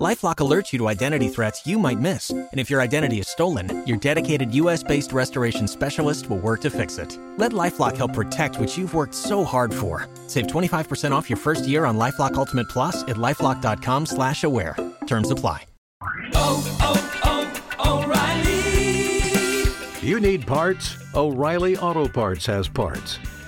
LifeLock alerts you to identity threats you might miss, and if your identity is stolen, your dedicated U.S.-based restoration specialist will work to fix it. Let LifeLock help protect what you've worked so hard for. Save 25% off your first year on LifeLock Ultimate Plus at lifeLock.com/slash-aware. Terms apply. Oh, oh, oh, O'Reilly. You need parts? O'Reilly Auto Parts has parts.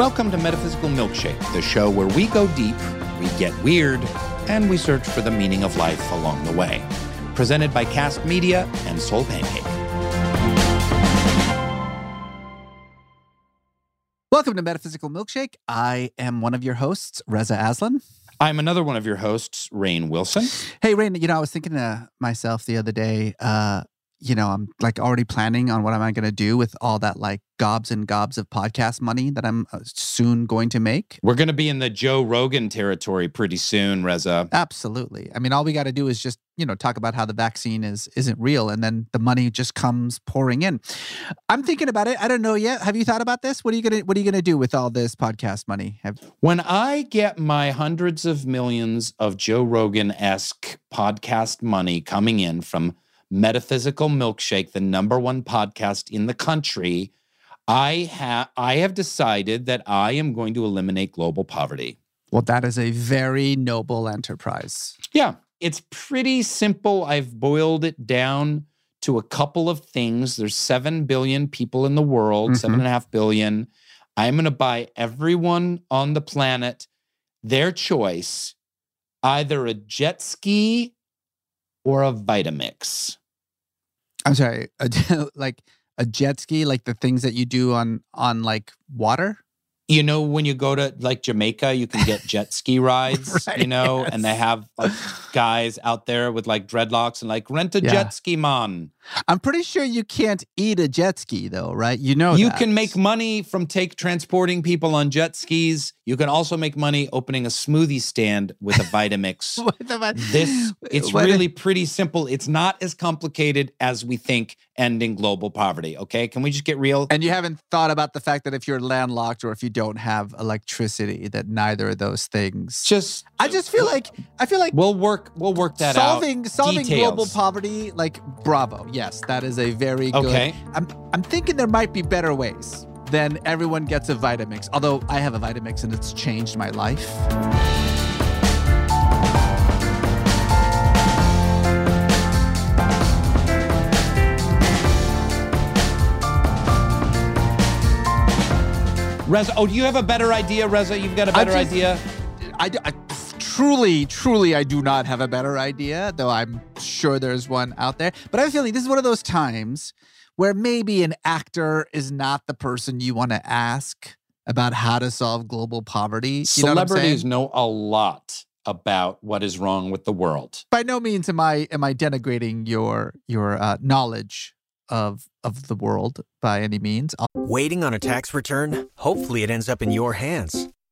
Welcome to Metaphysical Milkshake, the show where we go deep, we get weird, and we search for the meaning of life along the way. Presented by Kast Media and Soul Pancake. Welcome to Metaphysical Milkshake. I am one of your hosts, Reza Aslan. I'm another one of your hosts, Rainn Wilson. Hey, Rain, you know, I was thinking to myself the other day, uh, you know, I'm like already planning on what am I going to do with all that like gobs and gobs of podcast money that I'm uh, soon going to make. We're going to be in the Joe Rogan territory pretty soon, Reza. Absolutely. I mean, all we got to do is just, you know, talk about how the vaccine is isn't real and then the money just comes pouring in. I'm thinking about it. I don't know yet. Have you thought about this? What are you going to what are you going to do with all this podcast money? Have When I get my hundreds of millions of Joe Rogan esque podcast money coming in from Metaphysical Milkshake, the number one podcast in the country, I have I have decided that I am going to eliminate global poverty. Well, that is a very noble enterprise. Yeah, it's pretty simple. I've boiled it down to a couple of things. There's seven billion people in the world, Mhm. seven and a half billion. I'm going to buy everyone on the planet their choice, either a jet ski or a Vitamix. I'm sorry, a, like a jet ski, like the things that you do on on like water. You know, when you go to like Jamaica, you can get jet ski rides, you Right, know, and they have like guys out there with like dreadlocks and like rent a Yeah. jet ski man. I'm pretty sure you can't eat a jet ski though, right? You know you that. can make money from take transporting people on jet skis. You can also make money opening a smoothie stand with a Vitamix. This it's What- really pretty simple. It's not as complicated as we think ending global poverty, okay? Can we just get real? And you haven't thought about the fact that if you're landlocked or if you don't have electricity, that neither of those things. just I just feel like I feel like we'll work we'll work that solving out. solving global poverty. Like bravo, yes, that is a very good. Okay. I'm I'm thinking there might be better ways than everyone gets a Vitamix. Although I have a Vitamix and it's changed my life. Reza, oh, do you have a better idea, Reza? You've got a better just- idea? I, I- truly, truly, I do not have a better idea, though I'm sure there's one out there. But I have a feeling this is one of those times where maybe an actor is not the person you want to ask about how to solve global poverty. You know what I'm Celebrities saying? know a lot about what is wrong with the world. By no means am I am I denigrating your your uh, knowledge of of the world by any means. I'll- Waiting on a tax return? Hopefully, it ends up in your hands.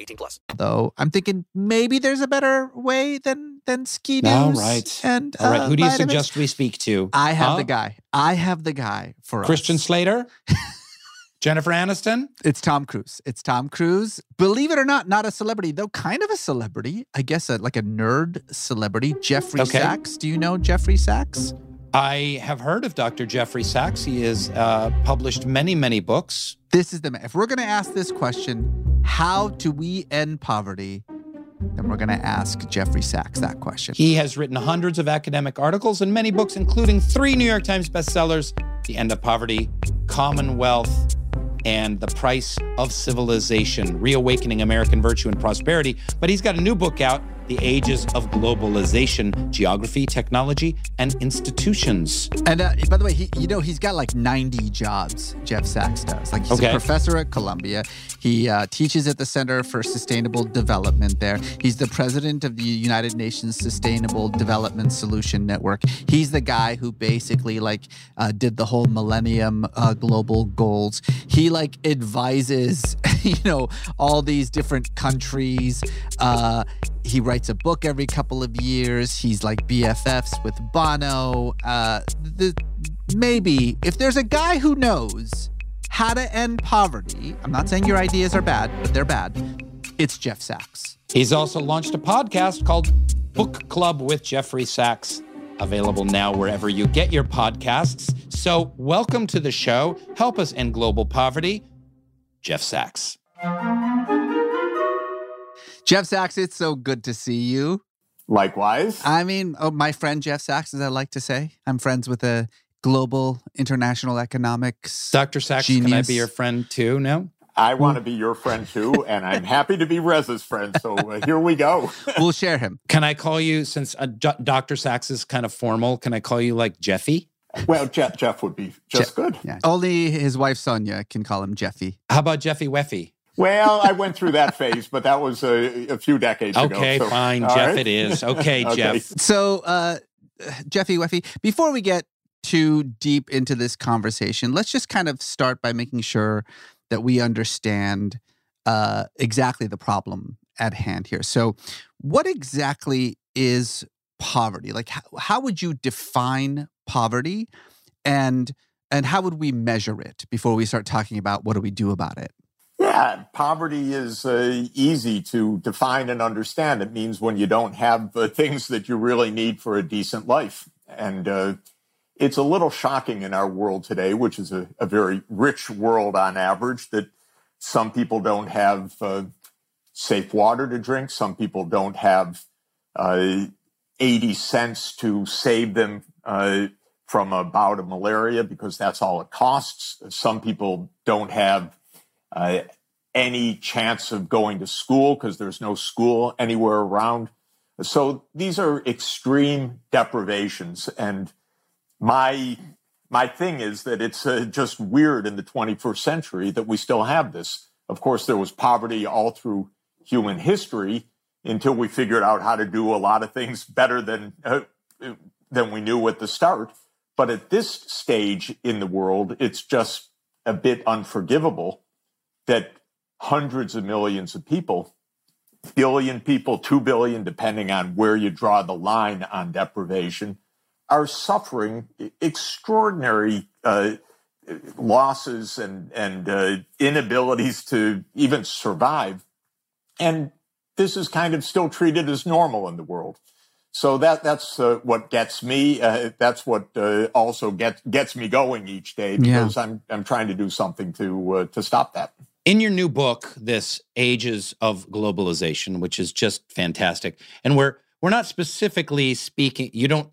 18 plus. Though I'm thinking maybe there's a better way than than ski news. All right. And All right. uh, Who do you vitamins. suggest we speak to? I have Huh? the guy. I have the guy for Christian us. Slater? Jennifer Aniston? It's Tom Cruise. It's Tom Cruise. Believe it or not, not a celebrity, though kind of a celebrity. I guess a, like a nerd celebrity. Jeffrey Okay. Sachs. Do you know Jeffrey Sachs? I have heard of Dr. Jeffrey Sachs. He has uh, published many, many books. This is the. If we're going to ask this question, how do we end poverty? Then we're going to ask Jeffrey Sachs that question. He has written hundreds of academic articles and many books, including three New York Times bestsellers The End of Poverty, Commonwealth, and The Price of Civilization Reawakening American Virtue and Prosperity. But he's got a new book out The Ages of Globalization Geography, Technology, and Institutions. And uh, by the way, he, you know, he's got like 90 jobs, Jeff Sachs does. Like, he's Okay. a professor at Columbia. He uh, teaches at the Center for Sustainable Development there. He's the president of the United Nations Sustainable Development Solution Network. He's the guy who basically, like, uh, did the whole Millennium uh, Global Goals. He, like, advises, you know, all these different countries. He writes a book every couple of years. He's like BFFs with Bono. Uh, the, maybe if there's a guy who knows how to end poverty, I'm not saying your ideas are bad, but they're bad. It's Jeff Sachs. He's also launched a podcast called Book Club with Jeffrey Sachs, available now wherever you get your podcasts. So, welcome to the show. Help us end global poverty, Jeff Sachs. Jeff Sachs, it's so good to see you. Likewise. I mean, oh, my friend Jeff Sachs, as I like to say, I'm friends with a global international economics. Dr. Sachs, can I be your friend too now? I want to be your friend too, and I'm happy to be Rez's friend. So uh, here we go. We'll share him. Can I call you, since uh, Jo- Dr. Sachs is kind of formal, can I call you like Jeffy? Well, Jeff, Jeff would be just good. Yeah. Only his wife Sonia can call him Jeffy. How about Jeffy Weffy? Well, I went through that phase, but that was a, a few decades ago. Okay, so- fine. all Jeff right. it is. Okay, Okay. Jeff. So, uh, Jeffy Weffy, before we get too deep into this conversation, let's just kind of start by making sure that we understand uh, exactly the problem at hand here. So, what exactly is poverty? Like, how, how would you define poverty, and and how would we measure it before we start talking about what do we do about it? Poverty is uh, easy to define and understand. It means when you don't have the things that you really need for a decent life. And uh, it's a little shocking in our world today, which is a, a very rich world on average, that some people don't have uh, safe water to drink. Some people don't have uh, 80 cents to save them uh, from a bout of malaria because that's all it costs. Some people don't have uh, any chance of going to school because there's no school anywhere around. So these are extreme deprivations. And my my thing is that it's uh, just weird in the 21st century that we still have this. Of course, there was poverty all through human history until we figured out how to do a lot of things better than uh, than we knew at the start. But at this stage in the world, it's just a bit unforgivable that hundreds of millions of people, billion people, two billion, depending on where you draw the line on deprivation, are suffering extraordinary uh, losses and and uh, inabilities to even survive, and this is kind of still treated as normal in the world. So that that's uh, what gets me. Uh, that's what uh, also gets gets me going each day Yeah. because I'm I'm trying to do something to uh, to stop that. In your new book this ages of globalization which is just fantastic and we're we're not specifically speaking you don't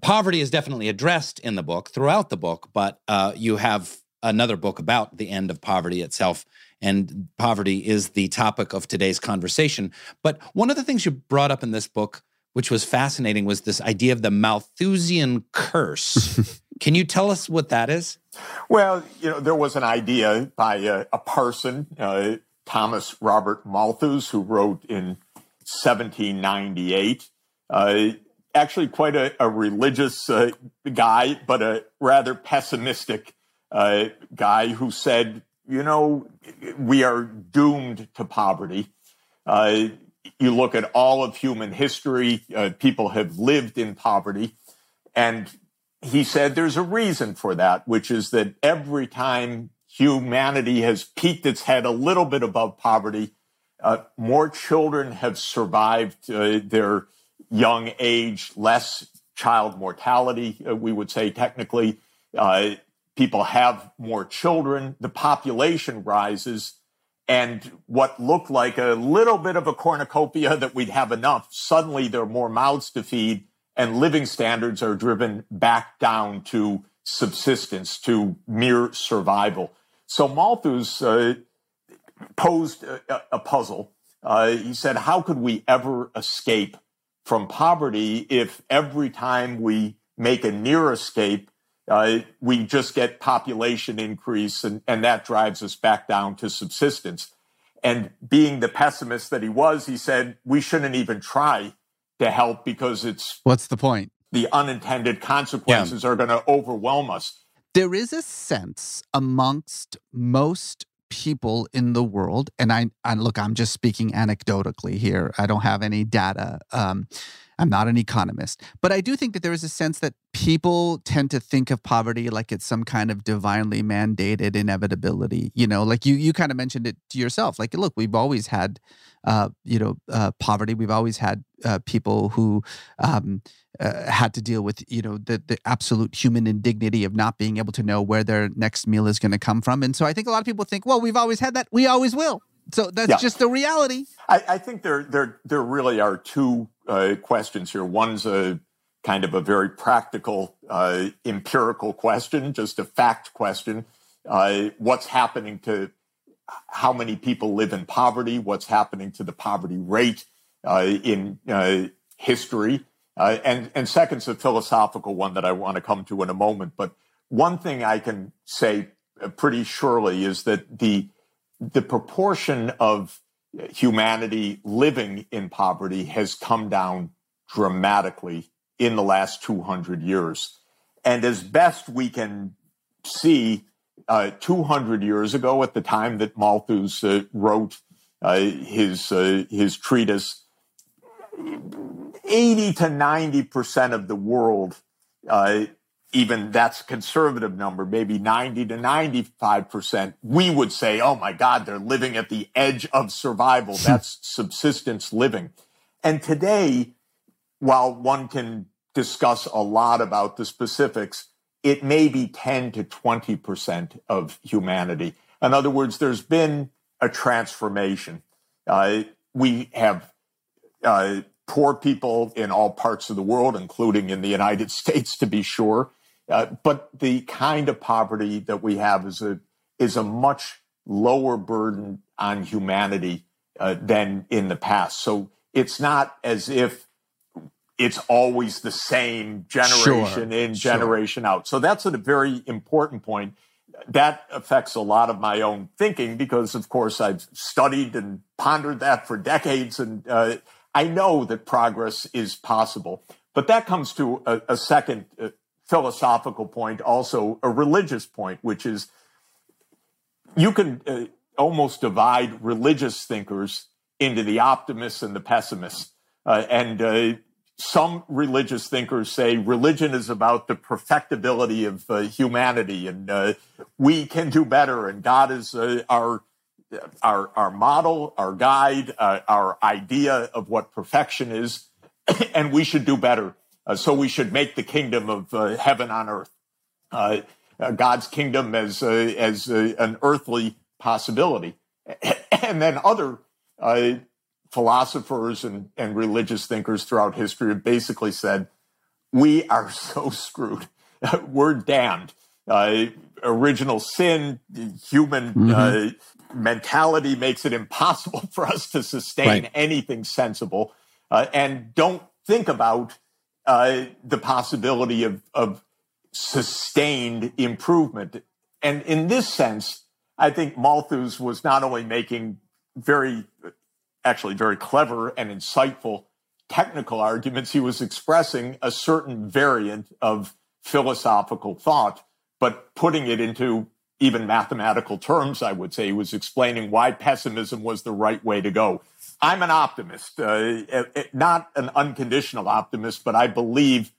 poverty is definitely addressed in the book throughout the book but uh, you have another book about the end of poverty itself and poverty is the topic of today's conversation. But one of the things you brought up in this book, which was fascinating, was this idea of the Malthusian curse. Can you tell us what that is? Well, you know, there was an idea by a, a parson, uh, Thomas Robert Malthus, who wrote in 1798. Uh, actually, quite a, a religious uh, guy, but a rather pessimistic uh, guy who said, you know, we are doomed to poverty. Uh, you look at all of human history, uh, people have lived in poverty. And he said there's a reason for that, which is that every time humanity has peaked its head a little bit above poverty, uh, more children have survived uh, their young age, less child mortality, uh, we would say technically. Uh, people have more children, the population rises, and what looked like a little bit of a cornucopia that we'd have enough, suddenly there are more mouths to feed, and living standards are driven back down to subsistence, to mere survival. So Malthus uh, posed a, a puzzle. Uh, he said, How could we ever escape from poverty if every time we make a near escape, uh, we just get population increase and, and that drives us back down to subsistence? And being the pessimist that he was, he said, We shouldn't even try to help because it's What's the point? the unintended consequences are going to overwhelm us. There is a sense amongst most people in the world, and I, and look, I'm just speaking anecdotally here. I don't have any data. Um, I'm not an economist, but I do think that there is a sense that people tend to think of poverty like it's some kind of divinely mandated inevitability. You know, like you you kind of mentioned it to yourself. Like, look, we've always had, uh, you know, uh, poverty. We've always had uh, people who um, uh, had to deal with, you know, the the absolute human indignity of not being able to know where their next meal is going to come from. And so I think a lot of people think, well, we've always had that. We always will. So that's Yeah. just the reality. I, I think there, there, there really are two uh, questions here. One's a kind of a very practical, uh, empirical question, just a fact question. Uh, what's happening to how many people live in poverty? What's happening to the poverty rate uh, in uh, history? Uh, and, and second's a philosophical one that I want to come to in a moment. But one thing I can say pretty surely is that the the proportion of humanity living in poverty has come down dramatically in the last 200 years. And as best we can see, uh, 200 years ago, at the time that Malthus uh, wrote uh, his uh, his treatise, 80 to 90 percent of the world, uh, even that's a conservative number, maybe 90 to 95 percent, we would say, oh my God, they're living at the edge of survival. That's subsistence living. And today, while one can discuss a lot about the specifics, it may be 10 to 20 percent of humanity. In other words, there's been a transformation. Uh, we have uh, poor people in all parts of the world, including in the United States, to be sure. Uh, but the kind of poverty that we have is a is a much lower burden on humanity uh, than in the past. So it's not as if it's always the same generation Sure, in, sure. generation out. So that's a very important point. That affects a lot of my own thinking because, of course, I've studied and pondered that for decades, and uh, I know that progress is possible. But that comes to a, a second uh, philosophical point, also a religious point, which is you can uh, almost divide religious thinkers into the optimists and the pessimists. Uh, and uh, some religious thinkers say religion is about the perfectibility of uh, humanity and uh, we can do better and God is uh, our our our model, our guide, our idea of what perfection is, and we should do better. Uh, so we should make the kingdom of uh, heaven on earth, uh, uh, God's kingdom as uh, as uh, an earthly possibility, and then other uh, philosophers and, and religious thinkers throughout history have basically said we are so screwed, we're damned. uh, original sin, human Mm-hmm. uh, mentality makes it impossible for us to sustain Right. anything sensible, uh, and don't think about uh, the possibility of, of sustained improvement. And in this sense, I think Malthus was not only making very, actually very clever and insightful technical arguments, he was expressing a certain variant of philosophical thought, but putting it into even mathematical terms, I would say. He was explaining why pessimism was the right way to go. I'm an optimist, uh, eh, eh, not an unconditional optimist, but I believe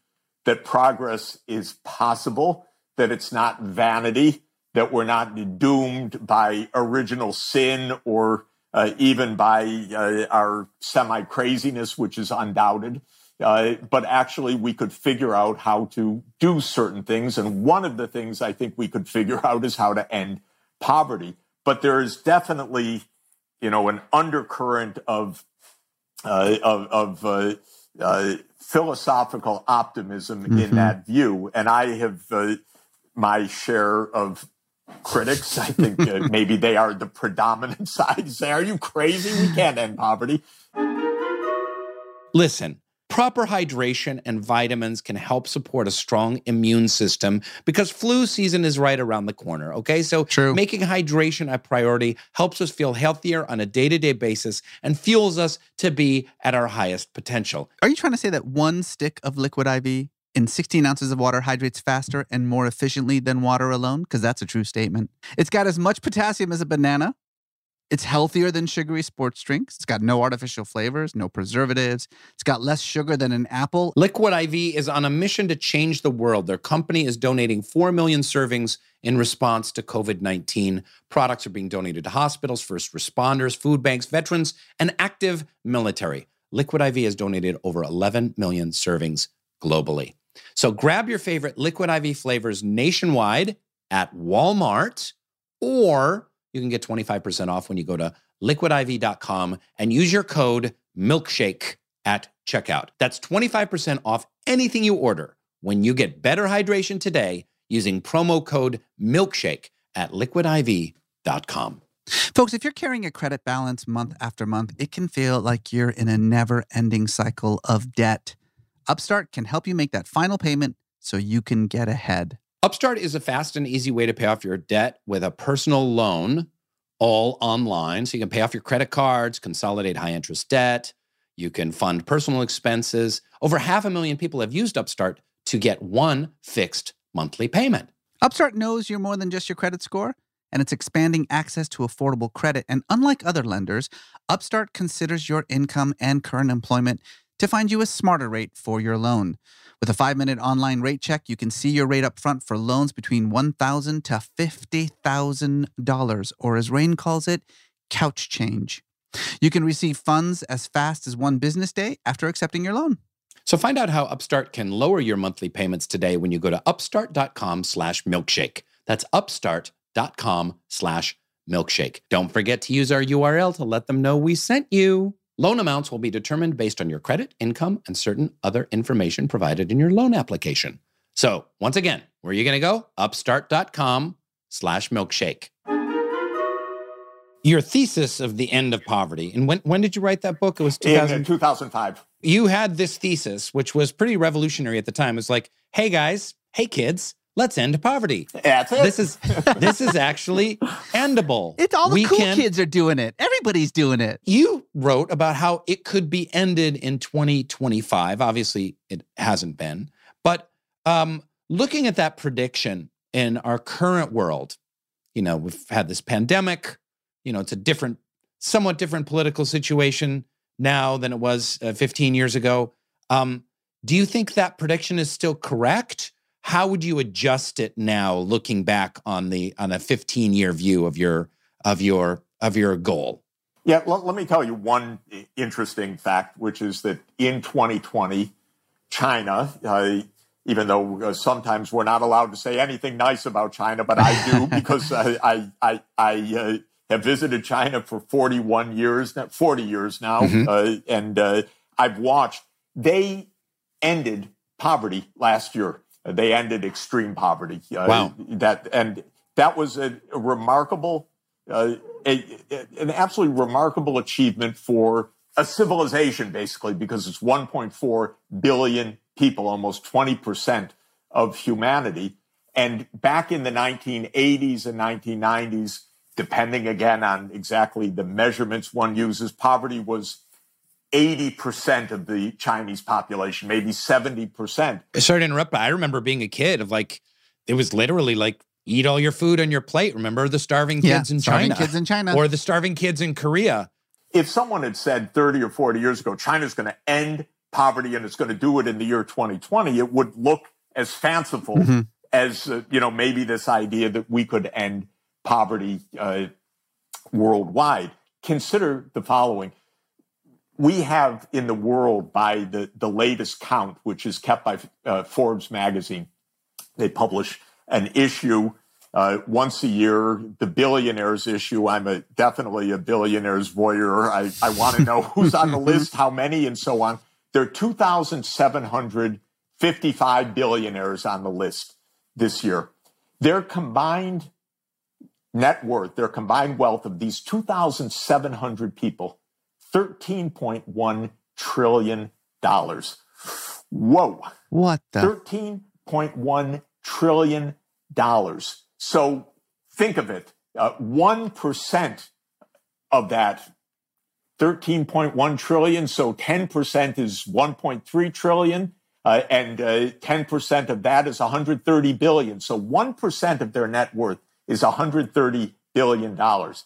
that progress is possible, that it's not vanity, that we're not doomed by original sin or uh, even by uh, our semi craziness, which is undoubted. Uh, but actually, we could figure out how to do certain things. And one of the things I think we could figure out is how to end poverty. But there is definitely, you know, an undercurrent of uh, of, of uh, uh, philosophical optimism in that view. And I have uh, my share of critics. I think uh, maybe they are the predominant side. Say, are you crazy? We can't end poverty. Listen, proper hydration and vitamins can help support a strong immune system because flu season is right around the corner. Okay. So, True. making hydration a priority helps us feel healthier on a day to day basis and fuels us to be at our highest potential. Are you trying to say that one stick of liquid IV in 16 ounces of water hydrates faster and more efficiently than water alone? Because that's a true statement. It's got as much potassium as a banana. It's healthier than sugary sports drinks. It's got no artificial flavors, no preservatives. It's got less sugar than an apple. Liquid IV is on a mission to change the world. Their company is donating 4 million servings in response to COVID 19. Products are being donated to hospitals, first responders, food banks, veterans, and active military. Liquid IV has donated over 11 million servings globally. So grab your favorite Liquid IV flavors nationwide at Walmart, or you can get 25% off when you go to liquidiv.com and use your code milkshake at checkout. That's 25% off anything you order when you get better hydration today using promo code milkshake at liquidiv.com. Folks, if you're carrying a credit balance month after month, it can feel like you're in a never ending cycle of debt. Upstart can help you make that final payment so you can get ahead. Upstart is a fast and easy way to pay off your debt with a personal loan, all online. So you can pay off your credit cards, consolidate high interest debt, you can fund personal expenses. Over half a million people have used Upstart to get one fixed monthly payment. Upstart knows you're more than just your credit score, and it's expanding access to affordable credit. And unlike other lenders, Upstart considers your income and current employment to find you a smarter rate for your loan. With a five minute online rate check, you can see your rate up front for loans between 1,000 to $50,000, or as Rain calls it, couch change. You can receive funds as fast as one business day after accepting your loan. So find out how Upstart can lower your monthly payments today when you go to upstart.com slash milkshake. That's upstart.com slash milkshake. Don't forget to use our URL to let them know we sent you. Loan amounts will be determined based on your credit, income, and certain other information provided in your loan application. So once again, where are you going to go? Upstart.com slash milkshake. Your thesis of the end of poverty. And when, when did you write that book? It was In uh, 2005. you had this thesis, which was pretty revolutionary at the time. It was like, hey guys, hey kids, let's end poverty. That's it. This is this is actually endable. It's all the We cool can- kids are doing it. Everybody's doing it. You wrote about how it could be ended in 2025. Obviously, it hasn't been. But um, looking at that prediction in our current world, you know, we've had this pandemic. You know, it's a different, somewhat different political situation now than it was uh, 15 years ago. Um, do you think that prediction is still correct? How would you adjust it now, looking back on the on a 15 year view of your of your of your goal? Yeah, let, let me tell you one interesting fact, which is that in 2020, China, uh, even though uh, sometimes we're not allowed to say anything nice about China, but I do because I I I, I uh, have visited China for 41 years, now, 40 years now, uh, and uh, I've watched. They ended poverty last year. They ended extreme poverty. Uh, Wow. That and that was a, a remarkable, uh, a, a- an absolutely remarkable achievement for a civilization, basically, because it's 1.4 billion people, almost 20 percent of humanity. And back in the 1980s and 1990s, depending again on exactly the measurements one uses, poverty was 80% of the Chinese population, maybe 70%. Sorry to interrupt, but I remember being a kid of like, it was literally like, eat all your food on your plate. Remember the starving Yeah, kids in starving China? kids in China. Or the starving kids in Korea. If someone had said 30 or 40 years ago, China's going to end poverty and it's going to do it in the year 2020, it would look as fanciful Mhm. as, uh, you know, maybe this idea that we could end poverty uh, worldwide. Consider the following. We have in the world, by the, the latest count, which is kept by uh, Forbes magazine, they publish an issue uh, once a year, the billionaires issue. I'm a definitely a billionaires voyeur. I, I want to know who's on the list, how many, and so on. There are 2,755 billionaires on the list this year. Their combined net worth, their combined wealth of these 2,700 people, $13.1 trillion. Whoa. What the? $13.1 trillion. So think of it. Uh, 1% of that 13.1 trillion. So 10% is 1.3 trillion. Uh, and uh, 10% of that is 130 billion. So 1% of their net worth is 130 billion dollars.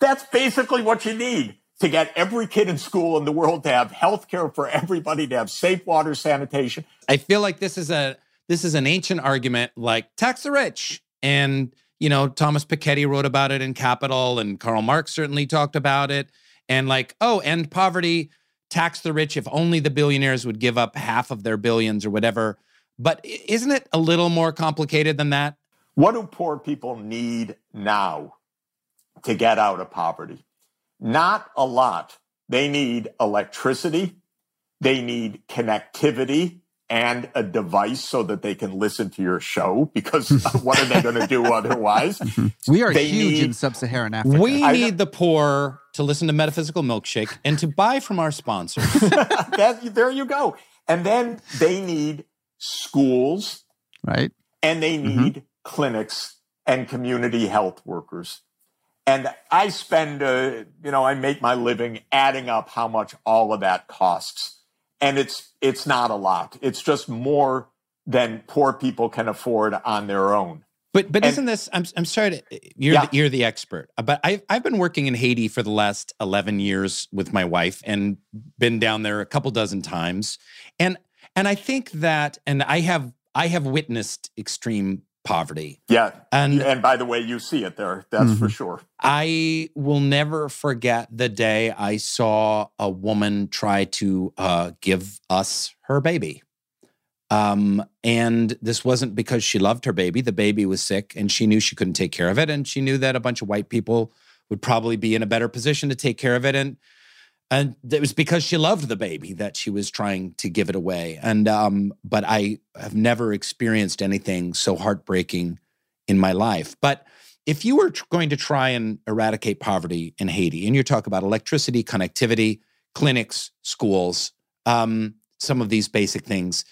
That's basically what you need to get every kid in school in the world to have health care for everybody, to have safe water, sanitation. I feel like this is a this is an ancient argument like tax the rich. And you know, Thomas Piketty wrote about it in Capital and Karl Marx certainly talked about it. And like, oh, end poverty, tax the rich if only the billionaires would give up half of their billions or whatever. But isn't it a little more complicated than that? What do poor people need now to get out of poverty? Not a lot. They need electricity, they need connectivity and a device so that they can listen to your show because what are they going to do otherwise? Mm-hmm. We are They huge in sub-Saharan Africa. We I- need the poor to listen to Metaphysical Milkshake and to buy from our sponsors. that, there you go. And then they need schools right? and they mm-hmm. need clinics and community health workers. And I spend, uh, you know, I make my living adding up how much all of that costs, and it's it's not a lot. It's just more than poor people can afford on their own. But but And- isn't this? I'm I'm sorry to you're Yeah. the, you're the expert. But I've I've been working in Haiti for the last eleven years with my wife and been down there a couple dozen times, and and I think that and I have I have witnessed extreme poverty, Yeah, and and by the way, you see it there. That's for sure. I will never forget the day I saw a woman try to uh, give us her baby. Um, and this wasn't because she loved her baby. The baby was sick and she knew she couldn't take care of it. And she knew that a bunch of white people would probably be in a better position to take care of it. And and it was because she loved the baby that she was trying to give it away. And um, but I have never experienced anything so heartbreaking in my life. But if you were going to try and eradicate poverty in Haiti, and you talk about electricity, connectivity, clinics, schools, um, some of these basic things,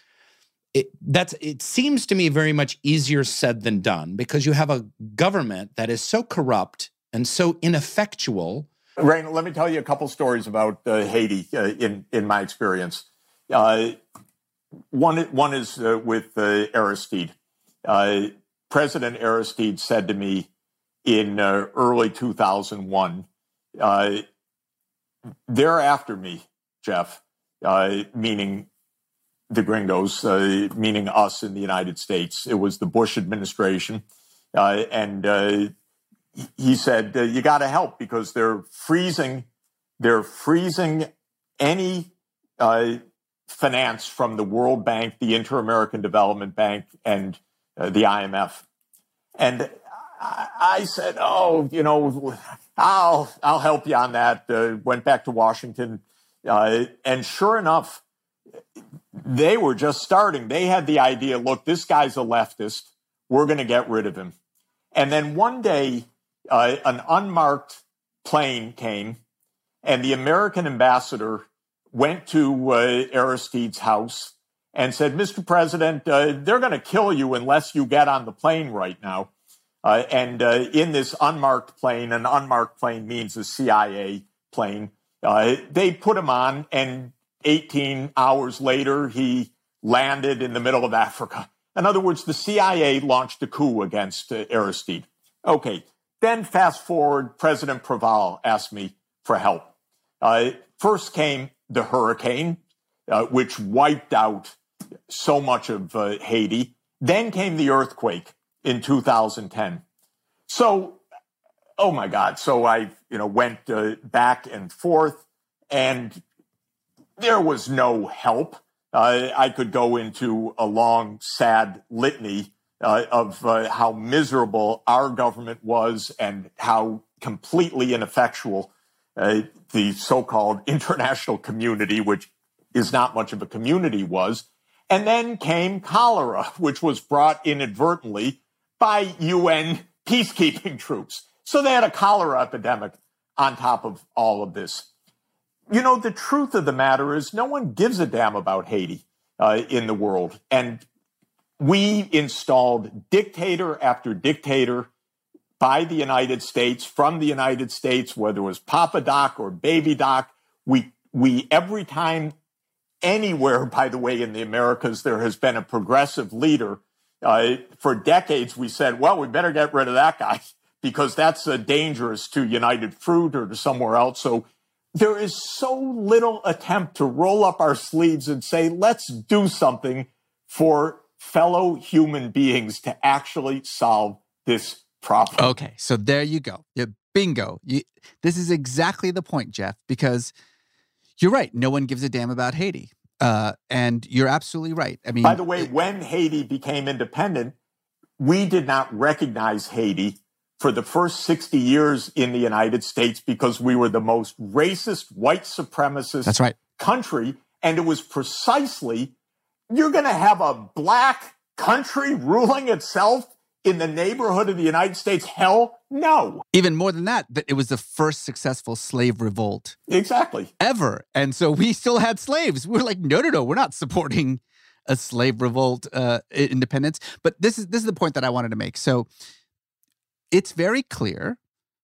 it, that's it seems to me very much easier said than done because you have a government that is so corrupt and so ineffectual. Rain, let me tell you a couple stories about uh, Haiti uh, in in my experience. Uh, one one is uh, with uh, Aristide. Uh, President Aristide said to me in early 2001, uh, "They're after me, Jeff," meaning the gringos, meaning us in the United States. It was the Bush administration, and he said, uh, "You got to help because they're freezing, they're freezing any uh, finance from the World Bank, the Inter American Development Bank, and uh, the IMF." And I, I said, "Oh, you know, I'll I'll help you on that." Uh, went back to Washington, uh, and sure enough, they were just starting. They had the idea look, this guy's a leftist. We're going to get rid of him. And then one day, uh, an unmarked plane came, and the American ambassador went to uh, Aristide's house and said, Mr. President, uh, they're going to kill you unless you get on the plane right now. Uh, and uh, in this unmarked plane, an unmarked plane means a CIA plane, uh, they put him on, and 18 hours later, he landed in the middle of Africa. In other words, the CIA launched a coup against uh, Aristide. Okay, then fast forward, President Préval asked me for help. Uh, first came the hurricane, uh, which wiped out so much of uh, Haiti. Then came the earthquake in 2010. So, oh my God! So I, you know, went uh, back and forth, and there was no help. Uh, I could go into a long, sad litany uh, of uh, how miserable our government was and how completely ineffectual uh, the so-called international community, which is not much of a community, was. And then came cholera, which was brought inadvertently by UN peacekeeping troops. So they had a cholera epidemic on top of all of this. You know, the truth of the matter is no one gives a damn about Haiti uh, in the world. And we installed dictator after dictator by the United States, from the United States, whether it was Papa Doc or Baby Doc. We, we, every time anywhere, by the way, in the Americas, there has been a progressive leader. Uh, for decades, we said, well, we better get rid of that guy because that's uh, dangerous to United Fruit or to somewhere else. So there is so little attempt to roll up our sleeves and say, let's do something for fellow human beings to actually solve this problem. Okay, so there you go. Yeah, bingo. You, this is exactly the point, Jeff, because you're right. No one gives a damn about Haiti. Uh, and you're absolutely right. I mean, by the way, when Haiti became independent, we did not recognize Haiti for the first 60 years in the United States because we were the most racist, white supremacist That's right. country. And it was precisely you're going to have a black country ruling itself in the neighborhood of the United States? Hell no. Even more than that, that it was the first successful slave revolt Exactly. ever. And so we still had slaves. We were like, no, no, no, we're not supporting a slave revolt uh, independence. But this is this is the point that I wanted to make. So it's very clear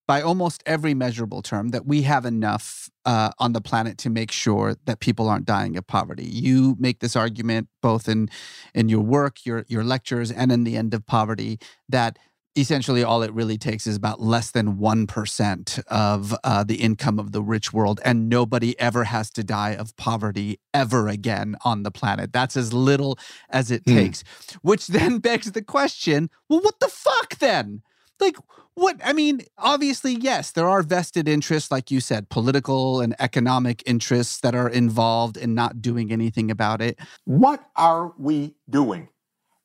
by almost every measurable term that we have enough uh, on the planet to make sure that people aren't dying of poverty. You make this argument both in in your work, your your lectures, and in the end of poverty that essentially all it really takes is about less than 1% of uh, the income of the rich world and nobody ever has to die of poverty ever again on the planet that's as little as it Hmm. takes which then begs the question well what the fuck then like what i mean obviously yes there are vested interests like you said political and economic interests that are involved in not doing anything about it What are we doing?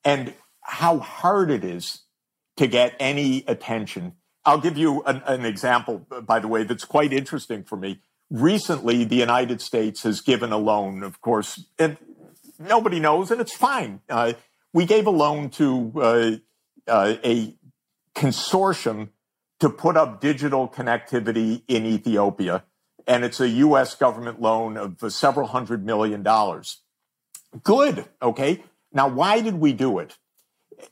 And how hard it is to get any attention. I'll give you an, an example, by the way, that's quite interesting for me. Recently, the United States has given a loan, of course, and nobody knows, and it's fine. Uh, we gave a loan to uh, uh, a consortium to put up digital connectivity in Ethiopia, and it's a U.S. government loan of several hundred million dollars. Good. Okay. Now, why did we do it?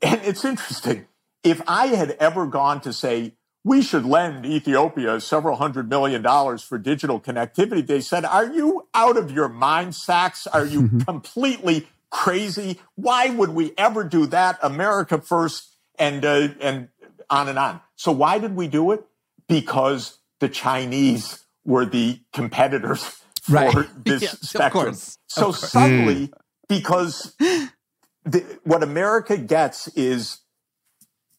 And it's interesting. If I had ever gone to say, we should lend Ethiopia several hundred million dollars for digital connectivity, they said, Are you out of your mind, Sachs? Are you completely crazy? Why would we ever do that? America first and, uh, and on and on. So why did we do it? Because the Chinese were the competitors for Right. this Yeah, spectrum. course. So Of course. suddenly, hmm. because the, what America gets is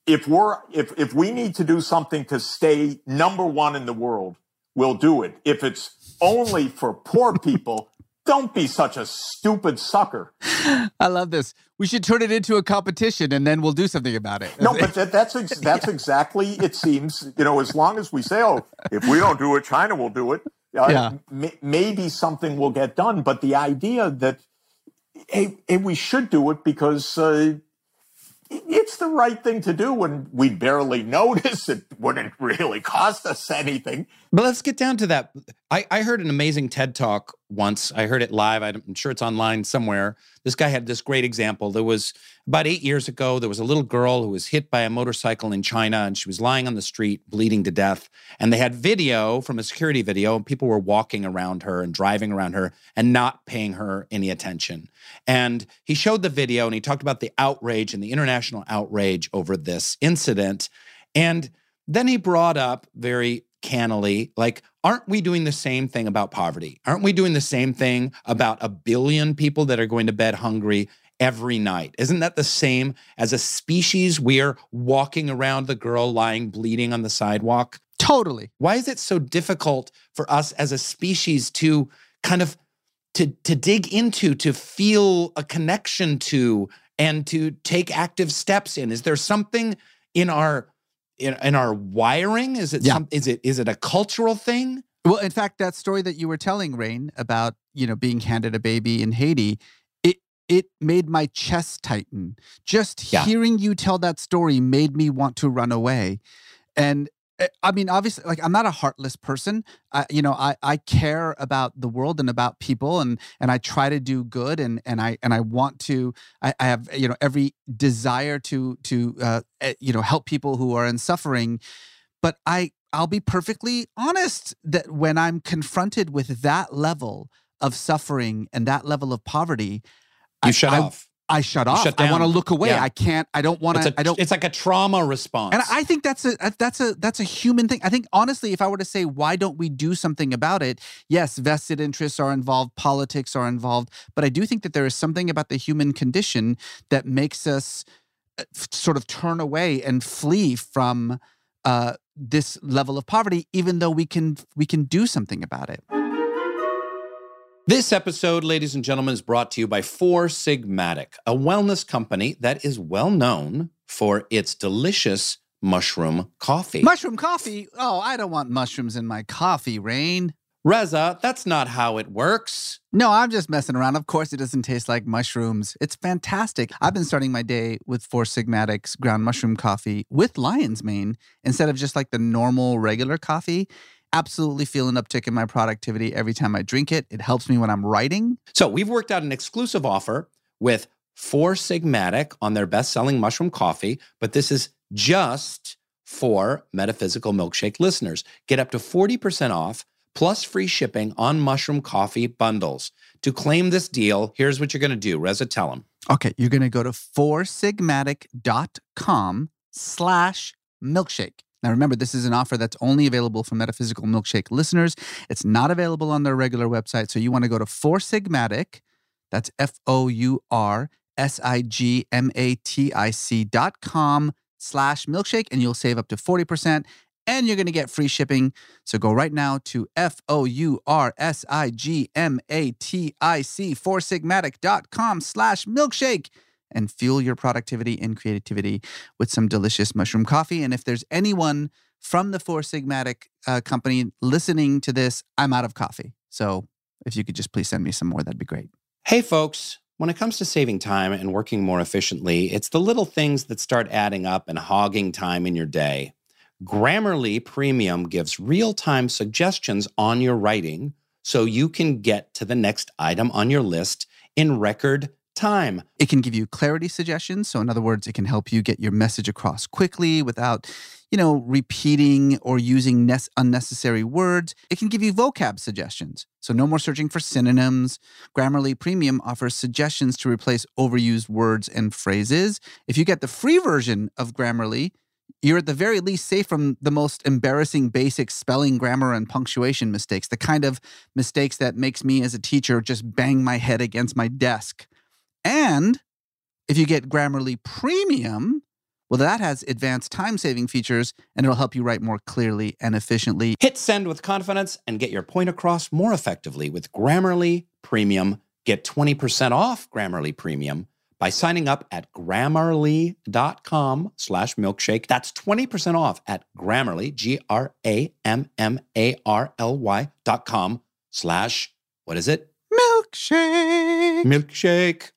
if we're if if we need to do something to stay number one in the world, we'll do it. If it's only for poor people, don't be such a stupid sucker. i love this we should turn it into a competition and then we'll do something about it No, but that, that's ex- that's exactly it seems. You know, as long as we say, "Oh, if we don't do it, China will do it," uh, Yeah. m- maybe something will get done. But the idea that hey, hey, we should do it because uh, it's the right thing to do when we barely notice it wouldn't really cost us anything. But let's get down to that. I, I heard an amazing TED talk once. I heard it live. I'm sure it's online somewhere. This guy had this great example. There was about eight years ago, there was a little girl who was hit by a motorcycle in China and she was lying on the street bleeding to death. And they had video from a security video, and people were walking around her and driving around her and not paying her any attention. And he showed the video and he talked about the outrage and the international outrage over this incident. And then he brought up very cannily, like, aren't we doing the same thing about poverty? Aren't we doing the same thing about a billion people that are going to bed hungry every night? Isn't that the same as a species? We're walking around the girl lying bleeding on the sidewalk. Totally. Why is it so difficult for us as a species to kind of to to dig into, to feel a connection to, and to take active steps in? Is there something in our in, in our wiring? Is it Yeah. some, is it is it a cultural thing? Well, in fact, that story that you were telling, Rainn, about you know being handed a baby in Haiti, it it made my chest tighten. Just Yeah. hearing you tell that story made me want to run away. And I mean, obviously, like I'm not a heartless person. I, you know, I I care about the world and about people, and and I try to do good, and and I and I want to. I, I have you know every desire to to uh, eh, you know help people who are in suffering, but I I'll be perfectly honest that when I'm confronted with that level of suffering and that level of poverty, You I- shut I, off. I shut off. shut I want to look away. Yeah. I can't. I don't want to. I don't. it's like a trauma response. And I think that's a that's a that's a human thing. I think honestly, if I were to say why don't we do something about it? Yes, vested interests are involved, politics are involved, but I do think that there is something about the human condition that makes us uh, sort of turn away and flee from uh, this level of poverty, even though we can we can do something about it. This episode, ladies and gentlemen, is brought to you by Four Sigmatic, a wellness company that is well known for its delicious mushroom coffee. Mushroom coffee? Oh, I don't want mushrooms in my coffee, Rainn. Reza, that's not how it works. No, I'm just messing around. Of course, it doesn't taste like mushrooms. It's fantastic. I've been starting my day with Four Sigmatics ground mushroom coffee with lion's mane instead of just like the normal regular coffee. Absolutely feel an uptick in my productivity every time I drink it. It helps me when I'm writing. So we've worked out an exclusive offer with Four Sigmatic on their best-selling mushroom coffee, but this is just for Metaphysical Milkshake listeners. Get up to 40% off plus free shipping on mushroom coffee bundles. To claim this deal, here's what you're going to do. Reza, tell them. Okay, you're going to go to foursigmatic.com slash milkshake. Now, remember, this is an offer that's only available for Metaphysical Milkshake listeners. It's not available on their regular website. So you want to go to Four Sigmatic, that's F O U R S I G M A T I C dot com slash milkshake, and you'll save up to 40%. And you're going to get free shipping. So go right now to F O U R S I G M A T I C, foursigmatic.com slash milkshake and fuel your productivity and creativity with some delicious mushroom coffee. And if there's anyone from the Four Sigmatic uh, company listening to this, I'm out of coffee. So if you could just please send me some more, that'd be great. Hey, folks, when it comes to saving time and working more efficiently, it's the little things that start adding up and hogging time in your day. Grammarly Premium gives real time suggestions on your writing so you can get to the next item on your list in record time. It can give you clarity suggestions. So, in other words, it can help you get your message across quickly without, you know, repeating or using nes- unnecessary words. It can give you vocab suggestions. So, no more searching for synonyms. Grammarly Premium offers suggestions to replace overused words and phrases. If you get the free version of Grammarly, you're at the very least safe from the most embarrassing basic spelling, grammar, and punctuation mistakes, the kind of mistakes that makes me as a teacher just bang my head against my desk. And if you get Grammarly Premium, well, that has advanced time saving features and it'll help you write more clearly and efficiently. Hit send with confidence and get your point across more effectively with Grammarly Premium. Get 20% off Grammarly Premium by signing up at grammarly.com slash milkshake. That's 20% off at Grammarly, G-R-A-M-M-A-R-L-Y dot com slash, what is it? Milkshake! milkshake. Milkshake.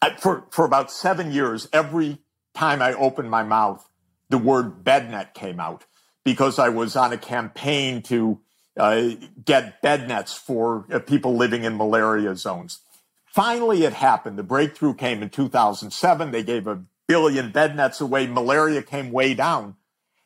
I, for for about seven years, every time I opened my mouth, the word bednet came out because I was on a campaign to uh, get bed nets for uh, people living in malaria zones. Finally, it happened. The breakthrough came in 2007. They gave a billion bed nets away. Malaria came way down.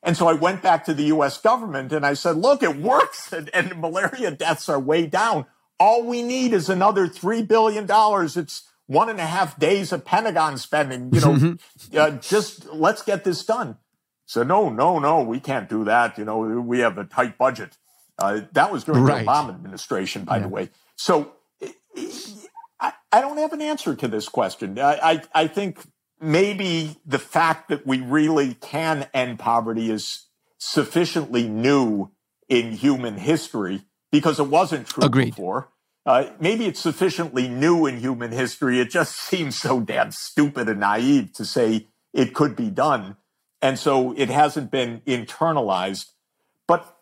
And so I went back to the US government and I said, look, it works and, and malaria deaths are way down. All we need is another $3 billion. It's one and a half days of Pentagon spending. You know, uh, just let's get this done. So no, no, no, we can't do that. You know, we have a tight budget. Uh, that was during Right. the Obama administration, by the way. So I, I don't have an answer to this question. I, I, I think maybe the fact that we really can end poverty is sufficiently new in human history because it wasn't true Agreed. before. Uh, maybe it's sufficiently new in human history. It just seems so damn stupid and naive to say it could be done. And so it hasn't been internalized. But,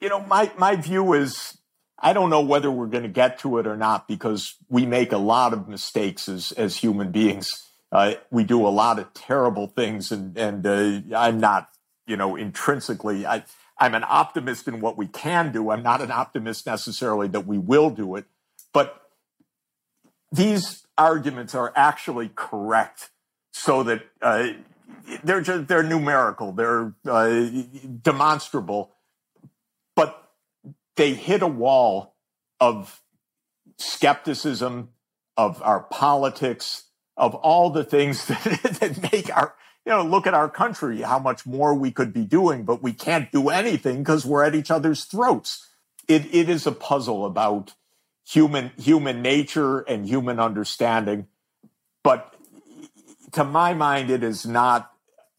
you know, my, my view is I don't know whether we're going to get to it or not because we make a lot of mistakes as, as human beings. Uh, we do a lot of terrible things, and, and uh, I'm not, you know, intrinsically, I, I'm an optimist in what we can do. I'm not an optimist necessarily that we will do it. But these arguments are actually correct so that uh, they're just, they're numerical, they're uh, demonstrable, but they hit a wall of skepticism of our politics, of all the things that, that make our, you know, look at our country, how much more we could be doing, but we can't do anything because we're at each other's throats. It, it is a puzzle about human, human nature and human understanding. But to my mind, it is not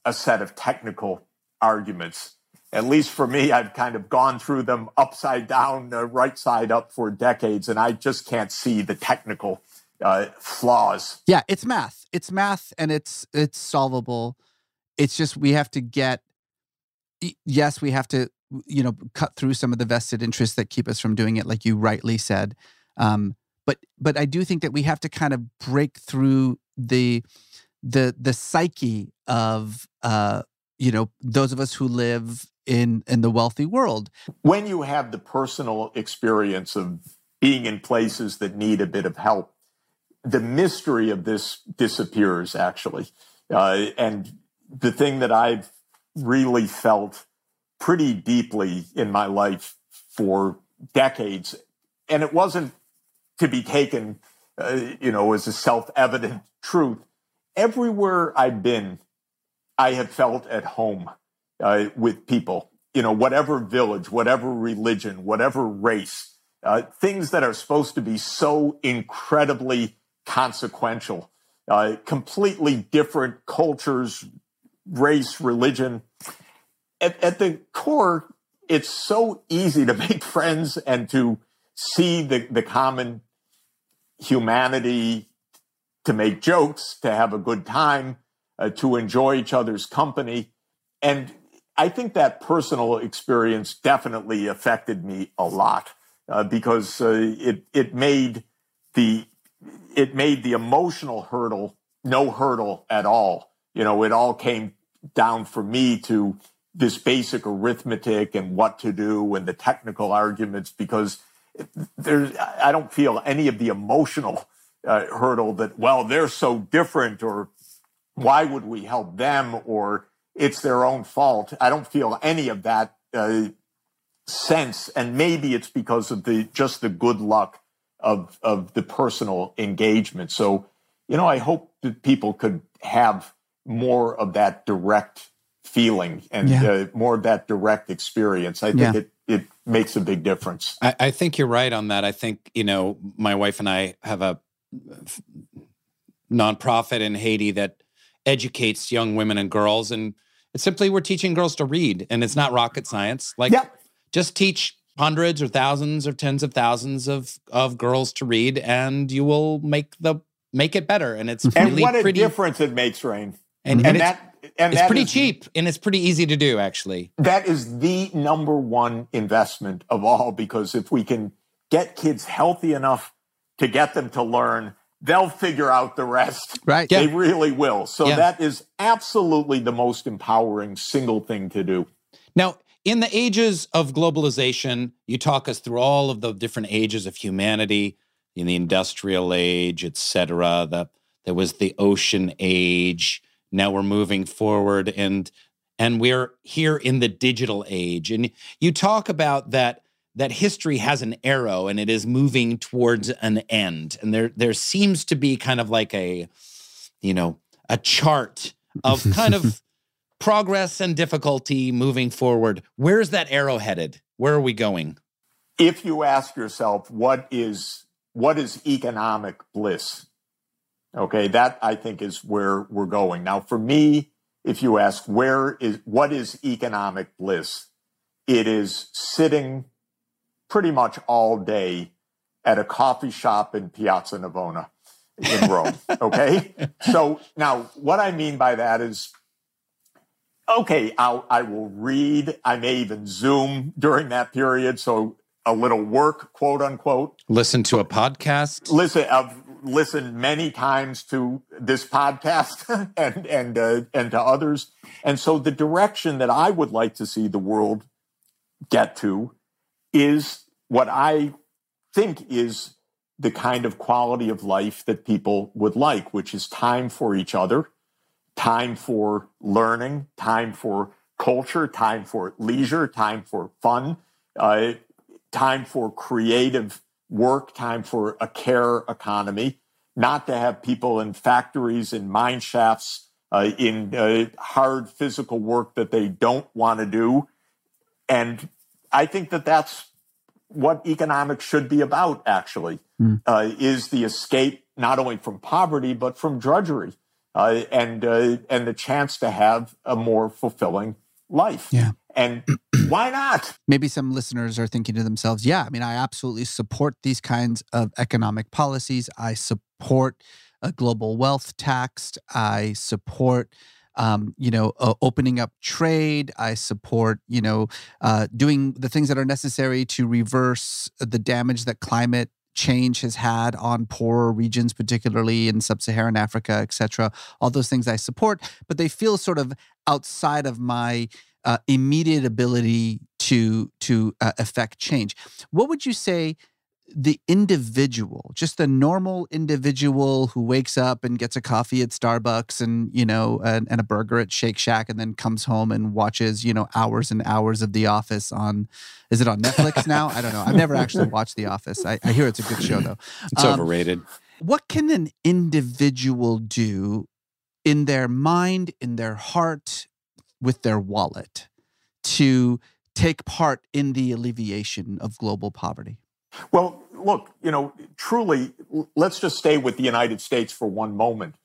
a set of technical arguments. At least for me, I've kind of gone through them upside down, uh, right side up for decades, and I just can't see the technical uh, flaws. Yeah, it's math. It's math and it's it's solvable. It's just we have to get yes, we have to you know cut through some of the vested interests that keep us from doing it like you rightly said. Um but but I do think that we have to kind of break through the the the psyche of uh you know those of us who live in in the wealthy world. When you have the personal experience of being in places that need a bit of help, the mystery of this disappears actually. Uh, and the thing that I've really felt pretty deeply in my life for decades, and it wasn't to be taken, uh, you know, as a self-evident truth. Everywhere I've been, I have felt at home uh, with people. You know, whatever village, whatever religion, whatever race, uh, things that are supposed to be so incredibly consequential, uh, completely different cultures, race, religion. At, at the core, it's so easy to make friends and to see the, the common humanity, to make jokes, to have a good time, uh, to enjoy each other's company. And I think that personal experience definitely affected me a lot uh, because uh, it it made the it made the emotional hurdle no hurdle at all. You know, it all came down for me to this basic arithmetic and what to do and the technical arguments because there's I don't feel any of the emotional uh, hurdle that well they're so different or why would we help them or it's their own fault. I don't feel any of that uh, sense, and maybe it's because of the just the good luck of of the personal engagement. So, you know, I hope that people could have more of that direct feeling and Yeah. uh, more of that direct experience. I think Yeah. it it makes a big difference. I, I think you're right on that. I think, you know, my wife and I have a nonprofit in Haiti that educates young women and girls. And it's simply we're teaching girls to read, and it's not rocket science. Like, Yeah. just teach hundreds or thousands or tens of thousands of of girls to read, and you will make the make it better. And it's And really what a pretty, difference it makes, Rainn. and, mm-hmm. And, and it's, that and it's that pretty is- cheap, and it's pretty easy to do, actually. that is the number one investment of all because if we can get kids healthy enough to get them to learn, they'll figure out the rest. Right. They really will. So Yeah. that is absolutely the most empowering single thing to do. Now, in the ages of globalization, you talk us through all of the different ages of humanity, in the industrial age, et cetera. The, there was the ocean age. Now we're moving forward and and we're here in the digital age. And you talk about that that history has an arrow and it is moving towards an end. And there there seems to be kind of like a, you know, a chart of kind of progress and difficulty moving forward. Where's that arrow headed? Where are we going? If you ask yourself what is what is economic bliss? Okay, that I think is where we're going. Now for me, if you ask where is what is economic bliss? It is sitting pretty much all day at a coffee shop in Piazza Navona in Rome. Okay. so now what I mean by that is okay, I'll, I will read. I may even Zoom during that period. So a little work, quote unquote. Listen to a podcast. Listen, I've listened many times to this podcast and and uh, and to others. And so the direction that I would like to see the world get to is what I think is the kind of quality of life that people would like, which is time for each other, time for learning, time for culture, time for leisure, time for fun, uh, time for creative work, time for a care economy, not to have people in factories, in mine shafts, uh, in uh, hard physical work that they don't want to do. And I think that that's what economics should be about, actually, uh, is the escape not only from poverty, but from drudgery uh, and, uh, and the chance to have a more fulfilling life. Yeah. And why not? maybe some listeners are thinking to themselves, yeah, I mean, I absolutely support these kinds of economic policies. I support a global wealth tax. I support. Um, you know, uh, opening up trade. I support, you know, uh, doing the things that are necessary to reverse the damage that climate change has had on poorer regions, particularly in sub-Saharan Africa, et cetera. All those things I support, but they feel sort of outside of my uh, immediate ability to to uh, affect change. What would you say the individual, just the normal individual who wakes up and gets a coffee at Starbucks and you know and, and a burger at Shake Shack and then comes home and watches you know hours and hours of The Office on is it on Netflix now? I don't know. I've never actually watched The Office. I, I hear it's a good show though. It's Um, overrated. what can an individual do in their mind, in their heart, with their wallet to take part in the alleviation of global poverty? Well, look, you know, truly, let's just stay with the United States for one moment.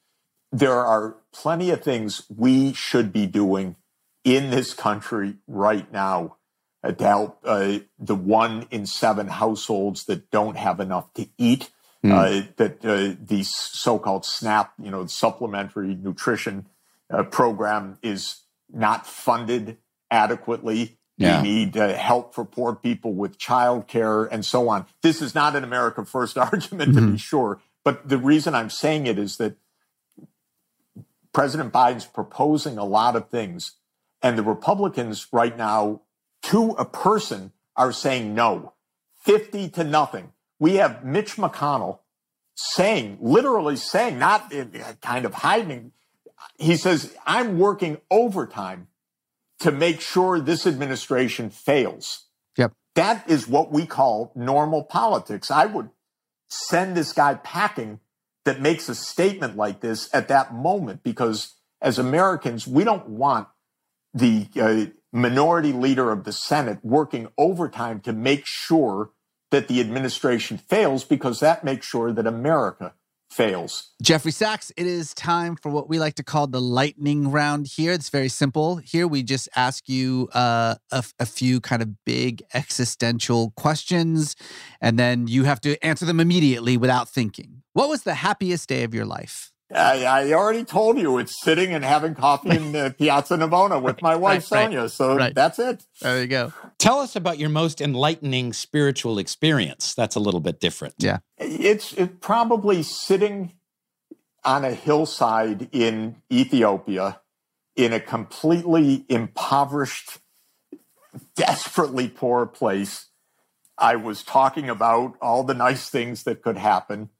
There are plenty of things we should be doing in this country right now to help uh, the one in seven households that don't have enough to eat. Uh, that uh, the so-called SNAP, you know, supplementary nutrition uh, program is not funded adequately. Yeah. We need uh, help for poor people with childcare and so on. This is not an America First argument, to be sure. But the reason I'm saying it is that President Biden's proposing a lot of things, and the Republicans right now, to a person, are saying no, 50 to nothing. We have Mitch McConnell saying, literally saying, not in, kind of hiding. He says, I'm working overtime to make sure this administration fails. Yep. That is what we call normal politics. I would send this guy packing that makes a statement like this at that moment because as Americans, we don't want the uh, minority leader of the Senate working overtime to make sure that the administration fails because that makes sure that America fails. Jeffrey Sachs, it is time for what we like to call the lightning round here. It's very simple. Here we just ask you uh, a, few kind of big existential questions, and then you have to answer them immediately without thinking. What was the happiest day of your life? I, I already told you it's sitting and having coffee in the Piazza Navona with my wife Right, right, Sonia. So right. that's it. There you go. Tell us about your most enlightening spiritual experience. That's a little bit different. Yeah. It's it probably sitting on a hillside in Ethiopia in a completely impoverished, desperately poor place. I was talking about all the nice things that could happen.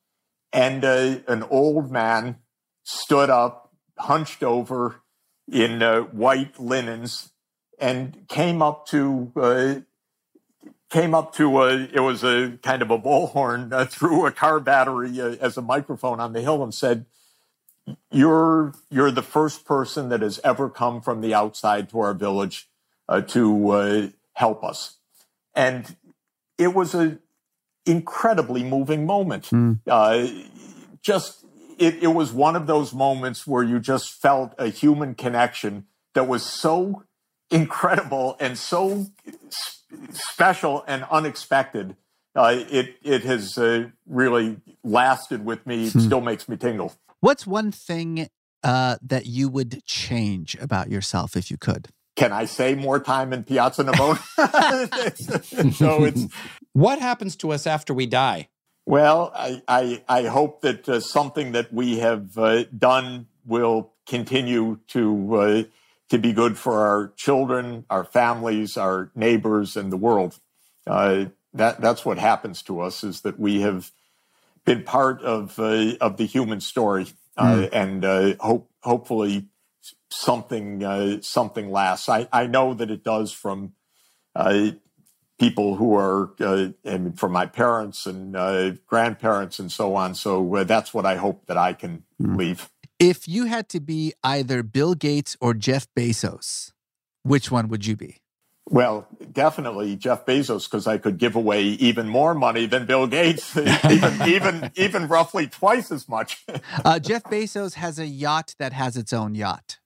And an old man stood up, hunched over in uh, white linens, and came up to uh, came up to a, it was a kind of a bullhorn uh, through a car battery uh, as a microphone on the hill and said, "You're you're the first person that has ever come from the outside to our village uh, to help us," and it was a incredibly moving moment. Uh, just it, it was one of those moments where you just felt a human connection that was so incredible and so special and unexpected. Uh, it it has uh, really lasted with me. It still makes me tingle. What's one thing uh, that you would change about yourself if you could? Can I say more time in Piazza Navona? so it's What happens to us after we die? Well, I, I, I hope that uh, something that we have uh, done will continue to uh, to be good for our children, our families, our neighbors, and the world. Uh, that that's what happens to us is that we have been part of uh, of the human story, uh, and uh, hope hopefully something uh, something lasts. I, I know that it does from uh, people who are uh, mean, from my parents and uh, grandparents and so on. So uh, that's what I hope that I can leave. If you had to be either Bill Gates or Jeff Bezos, which one would you be? Well, definitely Jeff Bezos, because I could give away even more money than Bill Gates, even even even roughly twice as much. Uh, Jeff Bezos has a yacht that has its own yacht.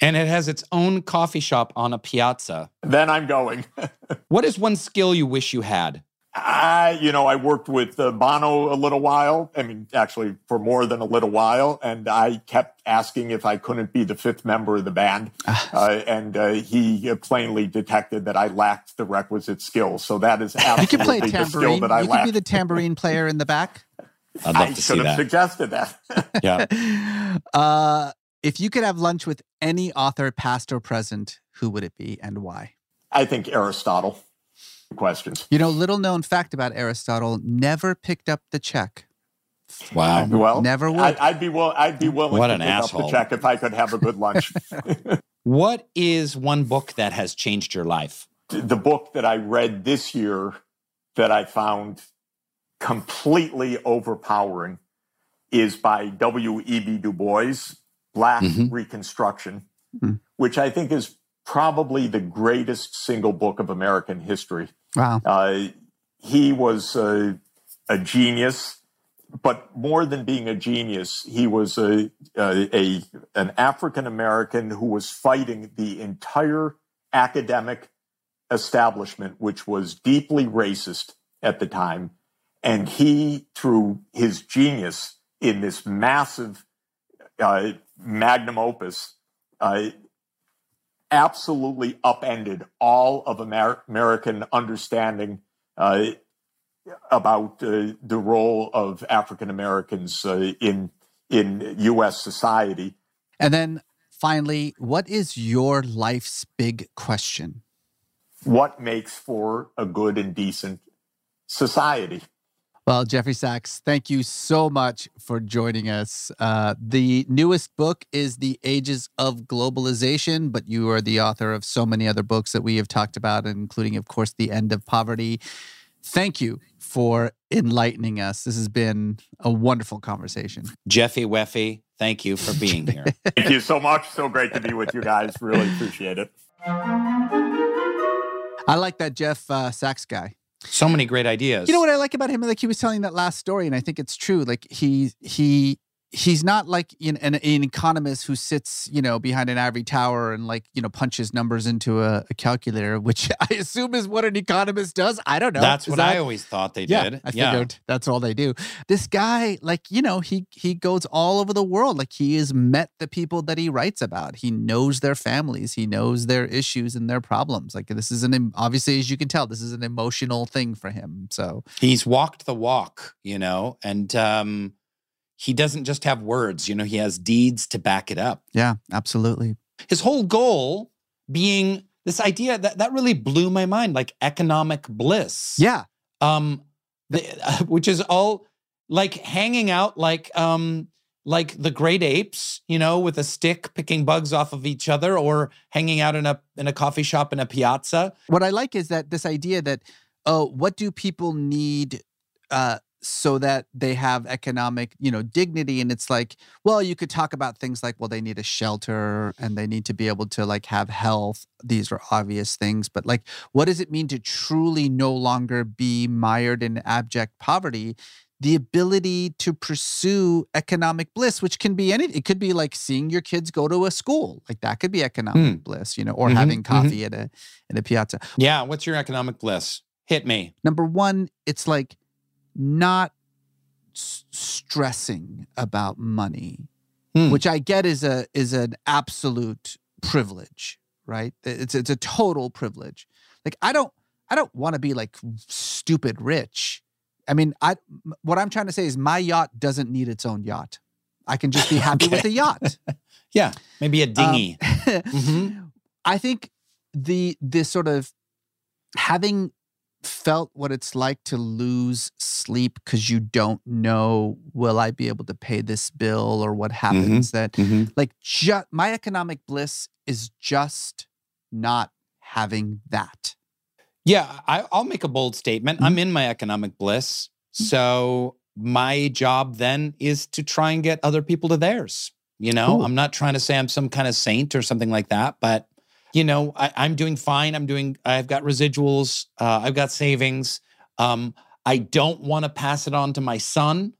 And it has its own coffee shop on a piazza. then I'm going. What is one skill you wish you had? I, you know, I worked with uh, Bono a little while. I mean, actually, for more than a little while, and I kept asking if I couldn't be the fifth member of the band, uh, and uh, he uh, plainly detected that I lacked the requisite skills. So that is You absolutely can play the skill tambourine. that I You could lack. be the tambourine player in the back. I'd I love to should see have that. suggested that. Yeah. Uh, if you could have lunch with any author, past or present, who would it be and why? I think Aristotle. Questions. You know, little known fact about Aristotle: never picked up the check. Wow. Well, Never would. I, I'd be will. I'd be willing What to an pick up asshole. the check if I could have a good lunch. What is one book that has changed your life? the book that I read this year that I found completely overpowering is by W.E.B. Du Bois, Black Mhm. Reconstruction, Mhm. which I think is probably the greatest single book of American history. Wow. Uh, he was a, a genius, but more than being a genius, he was a, a, a an African American who was fighting the entire academic establishment, which was deeply racist at the time. And he, through his genius in this massive uh, magnum opus, uh, absolutely upended all of Amer- American understanding uh, about uh, the role of African Americans uh, in in U.S. society. And then finally, what is your life's big question? What makes for a good and decent society? Well, Jeffrey Sachs, thank you so much for joining us. Uh, the newest book is The Ages of Globalization, but you are the author of so many other books that we have talked about, including, of course, The End of Poverty. Thank you for enlightening us. This has been a wonderful conversation. Jeffy Weffy, thank you for being here. Thank you so much. So great to be with you guys. Really appreciate it. I like that Jeff uh, Sachs guy. So many great ideas. You know what I like about him? Like he was telling that last story, and I think it's true. Like he he he's not like an, an, an economist who sits, you know, behind an ivory tower and like, you know, punches numbers into a, a calculator, which I assume is what an economist does. I don't know. That's Is what that- I always thought they yeah, did. I figured that's all they do. This guy, like, you know, he he goes all over the world. Like he has met the people that he writes about. He knows their families. He knows their issues and their problems. Like this is an obviously, as you can tell, this is an emotional thing for him. So He's walked the walk, you know, and um, he doesn't just have words, you know, he has deeds to back it up. yeah, absolutely. His whole goal being this idea that that really blew my mind, like economic bliss. Yeah. Um, the, which is all like hanging out like um like the great apes, you know, with a stick picking bugs off of each other, or hanging out in a in a coffee shop in a piazza. What I like is that this idea that oh, what do people need uh so that they have economic, you know, dignity and it's like, well, you could talk about things like well, they need a shelter and they need to be able to like have health. These are obvious things, but like what does it mean to truly no longer be mired in abject poverty? The ability to pursue economic bliss, which can be anything. It could be like seeing your kids go to a school, like that could be economic bliss, you know, or Mhm, having mhm. coffee at a at a piazza. Yeah, what's your economic bliss? Hit me. Number one, it's like not s- stressing about money, Hmm. which I get is a is an absolute privilege, right? It's it's a total privilege. Like I don't I don't want to be like stupid rich. I mean, I what I'm trying to say is my yacht doesn't need its own yacht. I can just be happy with a yacht. Yeah, maybe a Um, dinghy. Mhm. I think the this sort of having felt what it's like to lose sleep because you don't know will I be able to pay this bill or what mm-hmm, happens that Mhm. like just my economic bliss is just not having that. Yeah, I, I'll make a bold statement. Mm-hmm. I'm in my economic bliss. Mm. So my job then is to try and get other people to theirs. You know, Cool. I'm not trying to say I'm some kind of saint or something like that, but you know, I, I'm doing fine. I'm doing, I've got residuals, uh, I've got savings. Um, I don't want to pass it on to my son.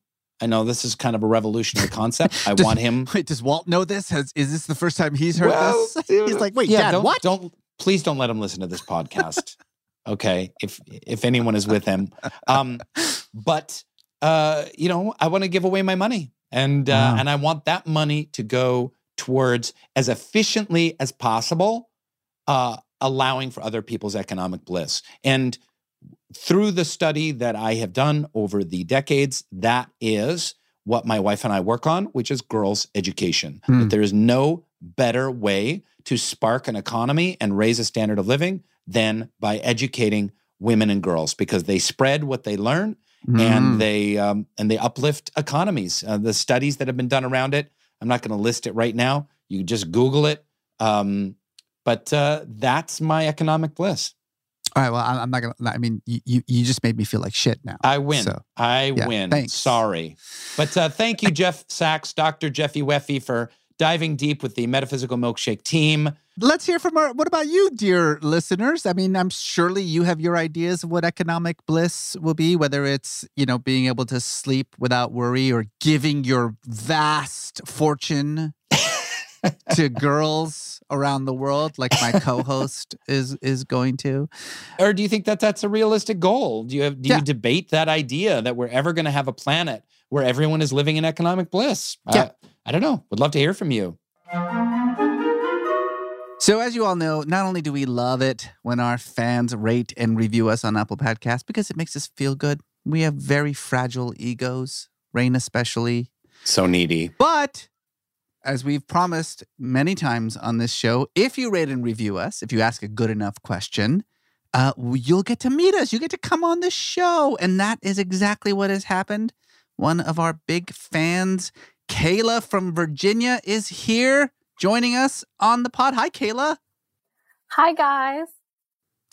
I know this is kind of a revolutionary concept. I Does- want him. Wait, does Walt know this? Has is this the first time he's heard Well, this? He's like, wait, yeah, Dad, don't, what? Don't please don't let him listen to this podcast. okay, if if anyone is with him, um, but uh, you know, I want to give away my money, and uh, Wow. and I want that money to go towards as efficiently as possible, uh, allowing for other people's economic bliss. And through the study that I have done over the decades, that is what my wife and I work on, which is girls' education. Hmm. That there is no better way to spark an economy and raise a standard of living than by educating women and girls because they spread what they learn Mm. and they um, and they uplift economies. Uh, the studies that have been done around it, I'm not going to list it right now. You just Google it. Um, but uh, that's my economic bliss. All right, well, I'm not gonna. I mean, you you, you just made me feel like shit now. I win. So, I yeah, win. thanks. Sorry. But uh, thank you, Jeff Sachs, Dr. Jeffy Weffy, for diving deep with the Metaphysical Milkshake team. Let's hear from our. What about you, dear listeners? I mean, I'm surely you have your ideas of what economic bliss will be, whether it's you know being able to sleep without worry or giving your vast fortune to girls around the world, like my co-host is is going to. Or do you think that that's a realistic goal? Do you have, do Yeah. you debate that idea that we're ever going to have a planet where everyone is living in economic bliss? Yeah. Uh, I don't know. Would love to hear from you. So, as you all know, not only do we love it when our fans rate and review us on Apple Podcasts because it makes us feel good, we have very fragile egos, Rainn especially. So needy. But as we've promised many times on this show, if you rate and review us, if you ask a good enough question, uh, you'll get to meet us. You get to come on the show. And that is exactly what has happened. One of our big fans, Kayla from Virginia, is here joining us on the pod. Hi, Kayla. Hi, guys.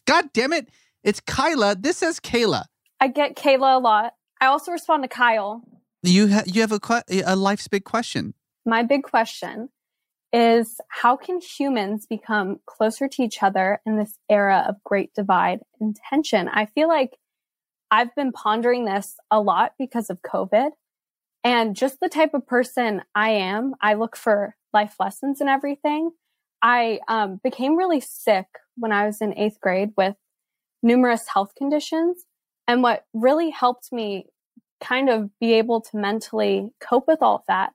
God damn it. It's Kyla. This says Kayla. I get Kayla a lot. I also respond to Kyle. You, ha- you have a, que- a life's big question. My big question is how can humans become closer to each other in this era of great divide and tension? I feel like I've been pondering this a lot because of COVID. And just the type of person I am, I look for life lessons and everything. I um, became really sick when I was in eighth grade with numerous health conditions. And what really helped me kind of be able to mentally cope with all of that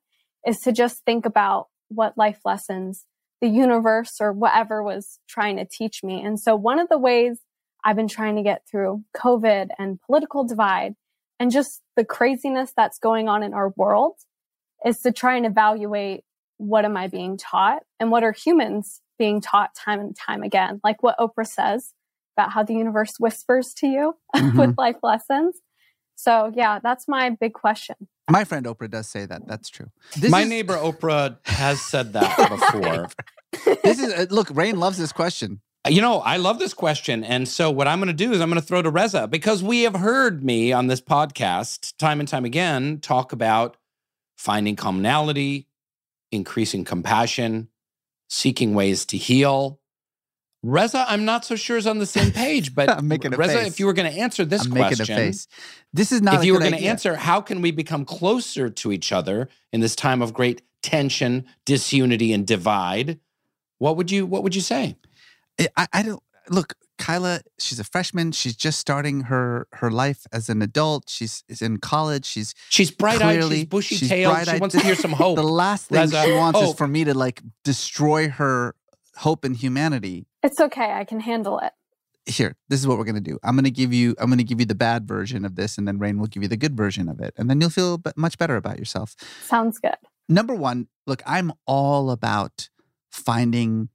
is to just think about what life lessons the universe or whatever was trying to teach me. And so one of the ways I've been trying to get through COVID and political divide and just the craziness that's going on in our world is to try and evaluate what am I being taught and what are humans being taught time and time again? Like what Oprah says about how the universe whispers to you mm-hmm. with life lessons. So, yeah, that's my big question. My friend Oprah does say that. That's true. This my is... neighbor Oprah has said that before. this is uh, look, Rainn loves this question. You know, I love this question. And so, what I'm going to do is I'm going to throw to Reza because we have heard me on this podcast time and time again talk about finding commonality, increasing compassion, seeking ways to heal. Reza, I'm not so sure is on the same page, but I'm making a Reza, face. if you were going to answer this I'm question, making a face. This is not. If you were going to answer, how can we become closer to each other in this time of great tension, disunity, and divide? What would you What would you say? I, I don't look. Kyla, she's a freshman. She's just starting her her life as an adult. She's is in college. She's she's bright eyed. She's bushy tailed. She wants to hear some hope. the last thing Reza, she wants hope. is for me to like destroy her hope in humanity. It's okay. I can handle it. Here, this is what we're gonna do. I'm gonna give you. I'm gonna give you the bad version of this, and then Rainn will give you the good version of it, and then you'll feel much better about yourself. Sounds good. Number one, look, I'm all about finding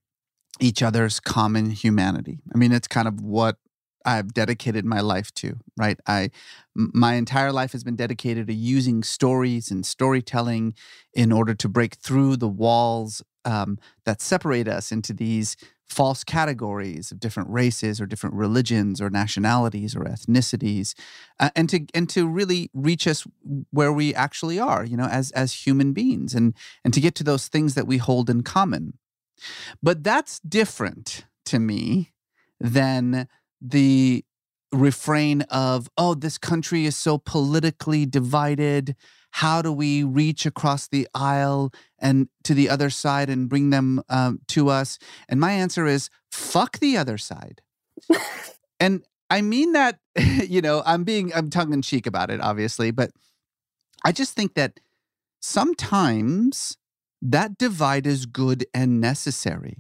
each other's common humanity. I mean, it's kind of what I've dedicated my life to, right? I my entire life has been dedicated to using stories and storytelling in order to break through the walls um, that separate us into these false categories of different races or different religions or nationalities or ethnicities, uh, and to and to really reach us where we actually are, you know, as as human beings, and and to get to those things that we hold in common. But that's different to me than the refrain of, oh, this country is so politically divided. How do we reach across the aisle and to the other side and bring them um, to us? And my answer is, fuck the other side. and I mean that, you know, I'm being, I'm tongue in cheek about it, obviously, but I just think that sometimes that divide is good and necessary.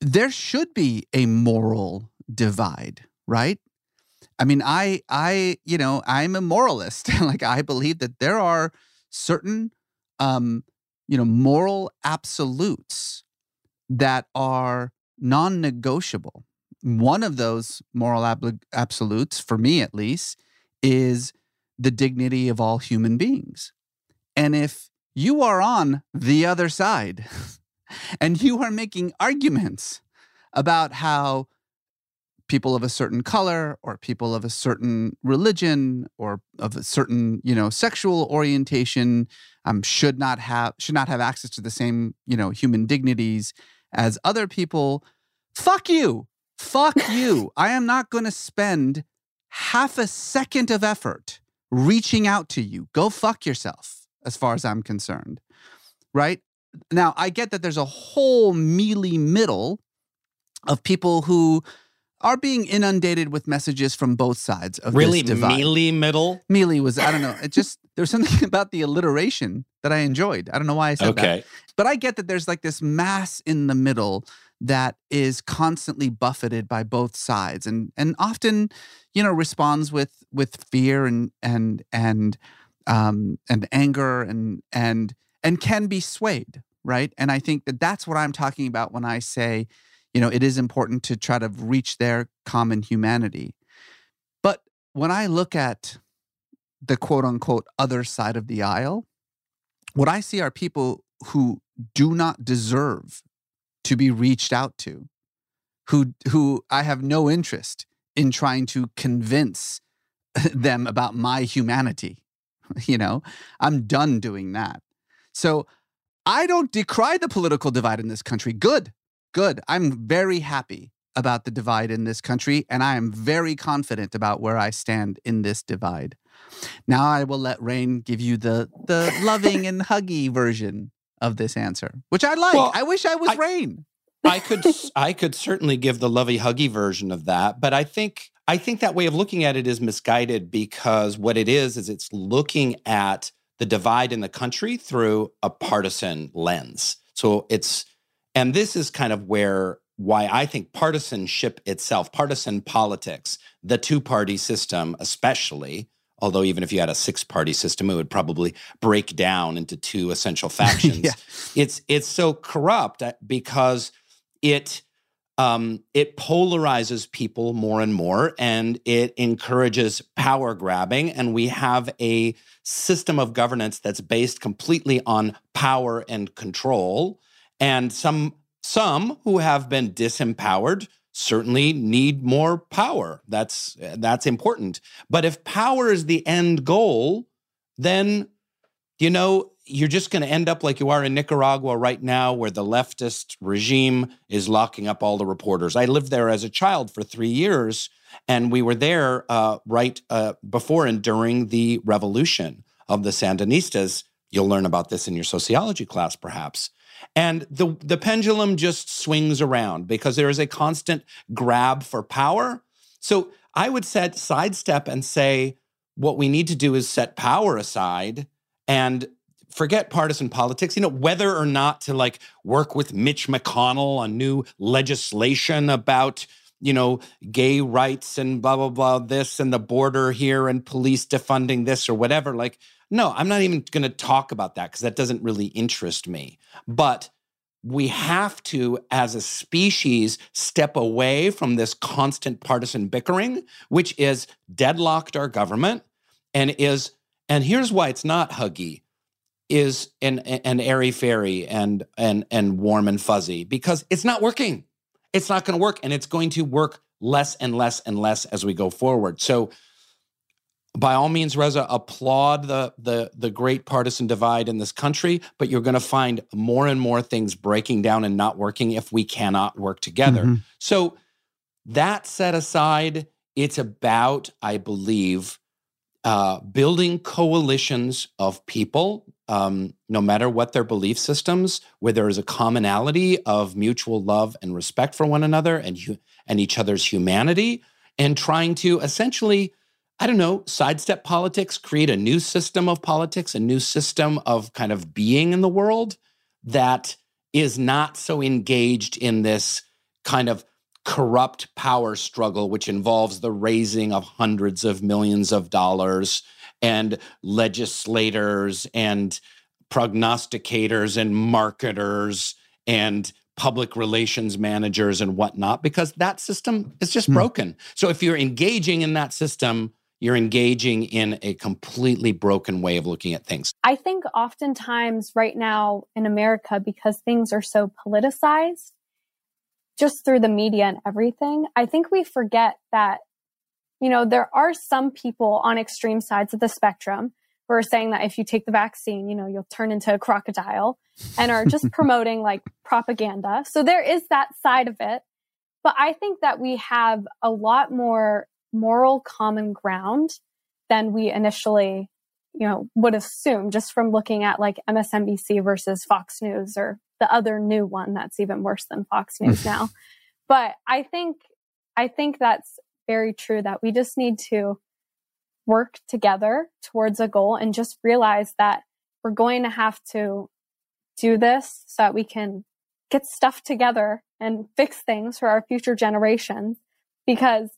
There should be a moral divide, right? I mean, I, I, you know, I'm a moralist. like I believe that there are certain, um, you know, moral absolutes that are non-negotiable. One of those moral ab- absolutes, for me at least, is the dignity of all human beings. And if you are on the other side and you are making arguments about how people of a certain color or people of a certain religion or of a certain you know sexual orientation um, should not have should not have access to the same you know human dignities as other people fuck you fuck you i am not going to spend half a second of effort reaching out to you go fuck yourself as far as I'm concerned. Right? Now, I get that there's a whole mealy middle of people who are being inundated with messages from both sides of really this divide. mealy middle. Mealy was I don't know. It just there's something about the alliteration that I enjoyed. I don't know why I said okay. that. But I get that there's like this mass in the middle that is constantly buffeted by both sides and and often you know responds with with fear and and and um, and anger and and and can be swayed, right? And I think that that's what I'm talking about when I say, you know, it is important to try to reach their common humanity. But when I look at the quote unquote other side of the aisle, what I see are people who do not deserve to be reached out to, who who I have no interest in trying to convince them about my humanity you know, I'm done doing that. So I don't decry the political divide in this country. Good, good. I'm very happy about the divide in this country, and I am very confident about where I stand in this divide. Now I will let Rainn give you the the loving and huggy version of this answer, which I like. Well, I wish I was I- Rainn. I could I could certainly give the lovey huggy version of that, but I think I think that way of looking at it is misguided because what it is is it's looking at the divide in the country through a partisan lens. So it's and this is kind of where why I think partisanship itself, partisan politics, the two-party system especially, although even if you had a six-party system it would probably break down into two essential factions. Yeah. It's it's so corrupt uh, because it um, it polarizes people more and more and it encourages power grabbing and we have a system of governance that's based completely on power and control and some some who have been disempowered certainly need more power that's that's important but if power is the end goal then you know, you're just going to end up like you are in Nicaragua right now, where the leftist regime is locking up all the reporters. I lived there as a child for three years, and we were there uh, right uh, before and during the revolution of the Sandinistas. You'll learn about this in your sociology class, perhaps. And the, the pendulum just swings around because there is a constant grab for power. So I would set sidestep and say, what we need to do is set power aside and forget partisan politics you know whether or not to like work with mitch mcconnell on new legislation about you know gay rights and blah blah blah this and the border here and police defunding this or whatever like no i'm not even going to talk about that because that doesn't really interest me but we have to, as a species, step away from this constant partisan bickering, which is deadlocked our government and is, and here's why it's not huggy, is an an airy fairy and and and warm and fuzzy because it's not working. It's not going to work, and it's going to work less and less and less as we go forward. So, by all means, Reza, applaud the the the great partisan divide in this country, but you're going to find more and more things breaking down and not working if we cannot work together. Mhm. So, that set aside, it's about, I believe, uh, building coalitions of people, um, no matter what their belief systems, where there is a commonality of mutual love and respect for one another and hu- and each other's humanity, and trying to essentially, I don't know, sidestep politics, create a new system of politics, a new system of kind of being in the world that is not so engaged in this kind of corrupt power struggle, which involves the raising of hundreds of millions of dollars and legislators and prognosticators and marketers and public relations managers and whatnot, because that system is just Hmm. broken. So if you're engaging in that system, you're engaging in a completely broken way of looking at things. I think oftentimes right now in America, because things are so politicized, just through the media and everything, I think we forget that, you know, there are some people on extreme sides of the spectrum who are saying that if you take the vaccine, you know, you'll turn into a crocodile and are just promoting like propaganda. So there is that side of it. But I think that we have a lot more moral common ground than we initially you know would assume just from looking at like MSNBC versus Fox News or the other new one that's even worse than Fox News now. But I think I think that's very true that we just need to work together towards a goal and just realize that we're going to have to do this so that we can get stuff together and fix things for our future generations because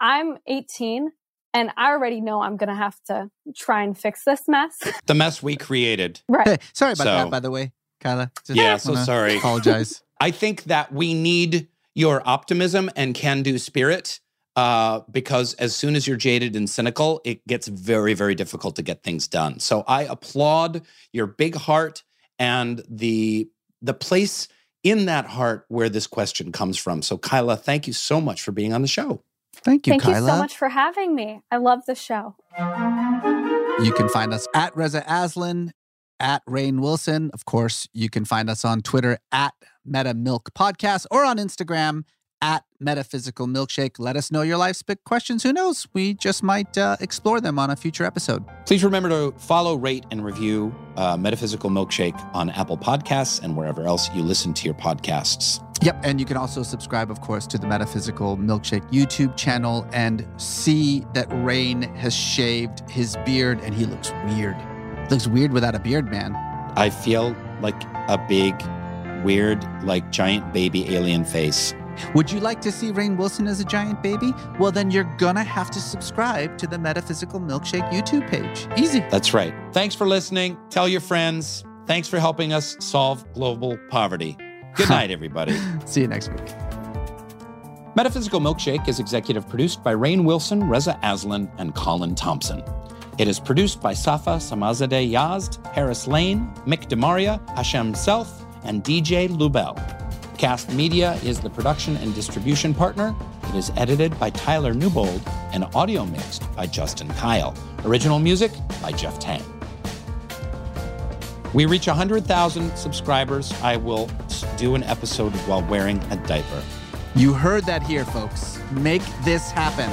I'm 18 and I already know I'm going to have to try and fix this mess. The mess we created. right. Hey, sorry about So- that, by the way, Kyla. Just Yeah, so sorry. Apologize. I think that we need your optimism and can do spirit uh, because as soon as you're jaded and cynical, it gets very, very difficult to get things done. So I applaud your big heart and the the place in that heart where this question comes from. So Kyla, thank you so much for being on the show. Thank you, Thank Kyla. you so much for having me. I love the show. You can find us at Reza Aslan, at Rainn Wilson. Of course, you can find us on Twitter at Meta Milk Podcast or on Instagram at Metaphysical Milkshake. Let us know your life's big questions. Who knows? We just might uh, explore them on a future episode. Please remember to follow, rate, and review uh, Metaphysical Milkshake on Apple Podcasts and wherever else you listen to your podcasts. Yep. And you can also subscribe, of course, to the Metaphysical Milkshake YouTube channel and see that Rainn has shaved his beard and he looks weird. Looks weird without a beard, man. I feel like a big, weird, like giant baby alien face. Would you like to see Rainn Wilson as a giant baby? Well, then you're gonna have to subscribe to the Metaphysical Milkshake YouTube page. Easy. That's right. Thanks for listening. Tell your friends. Thanks for helping us solve global poverty. Good night, everybody. See you next week. Metaphysical Milkshake is executive produced by Rainn Wilson, Reza Aslan, and Colin Thompson. It is produced by Safa Samazadeh Yazd, Harris Lane, Mick Demaria, Hashem Self, and DJ Lubel. Kast Media is the production and distribution partner. It is edited by Tyler Newbold and audio mixed by Justin Kyle. Original music by Jeff Tang. We reach 100,000 subscribers. I will do an episode while wearing a diaper. You heard that here, folks. Make this happen.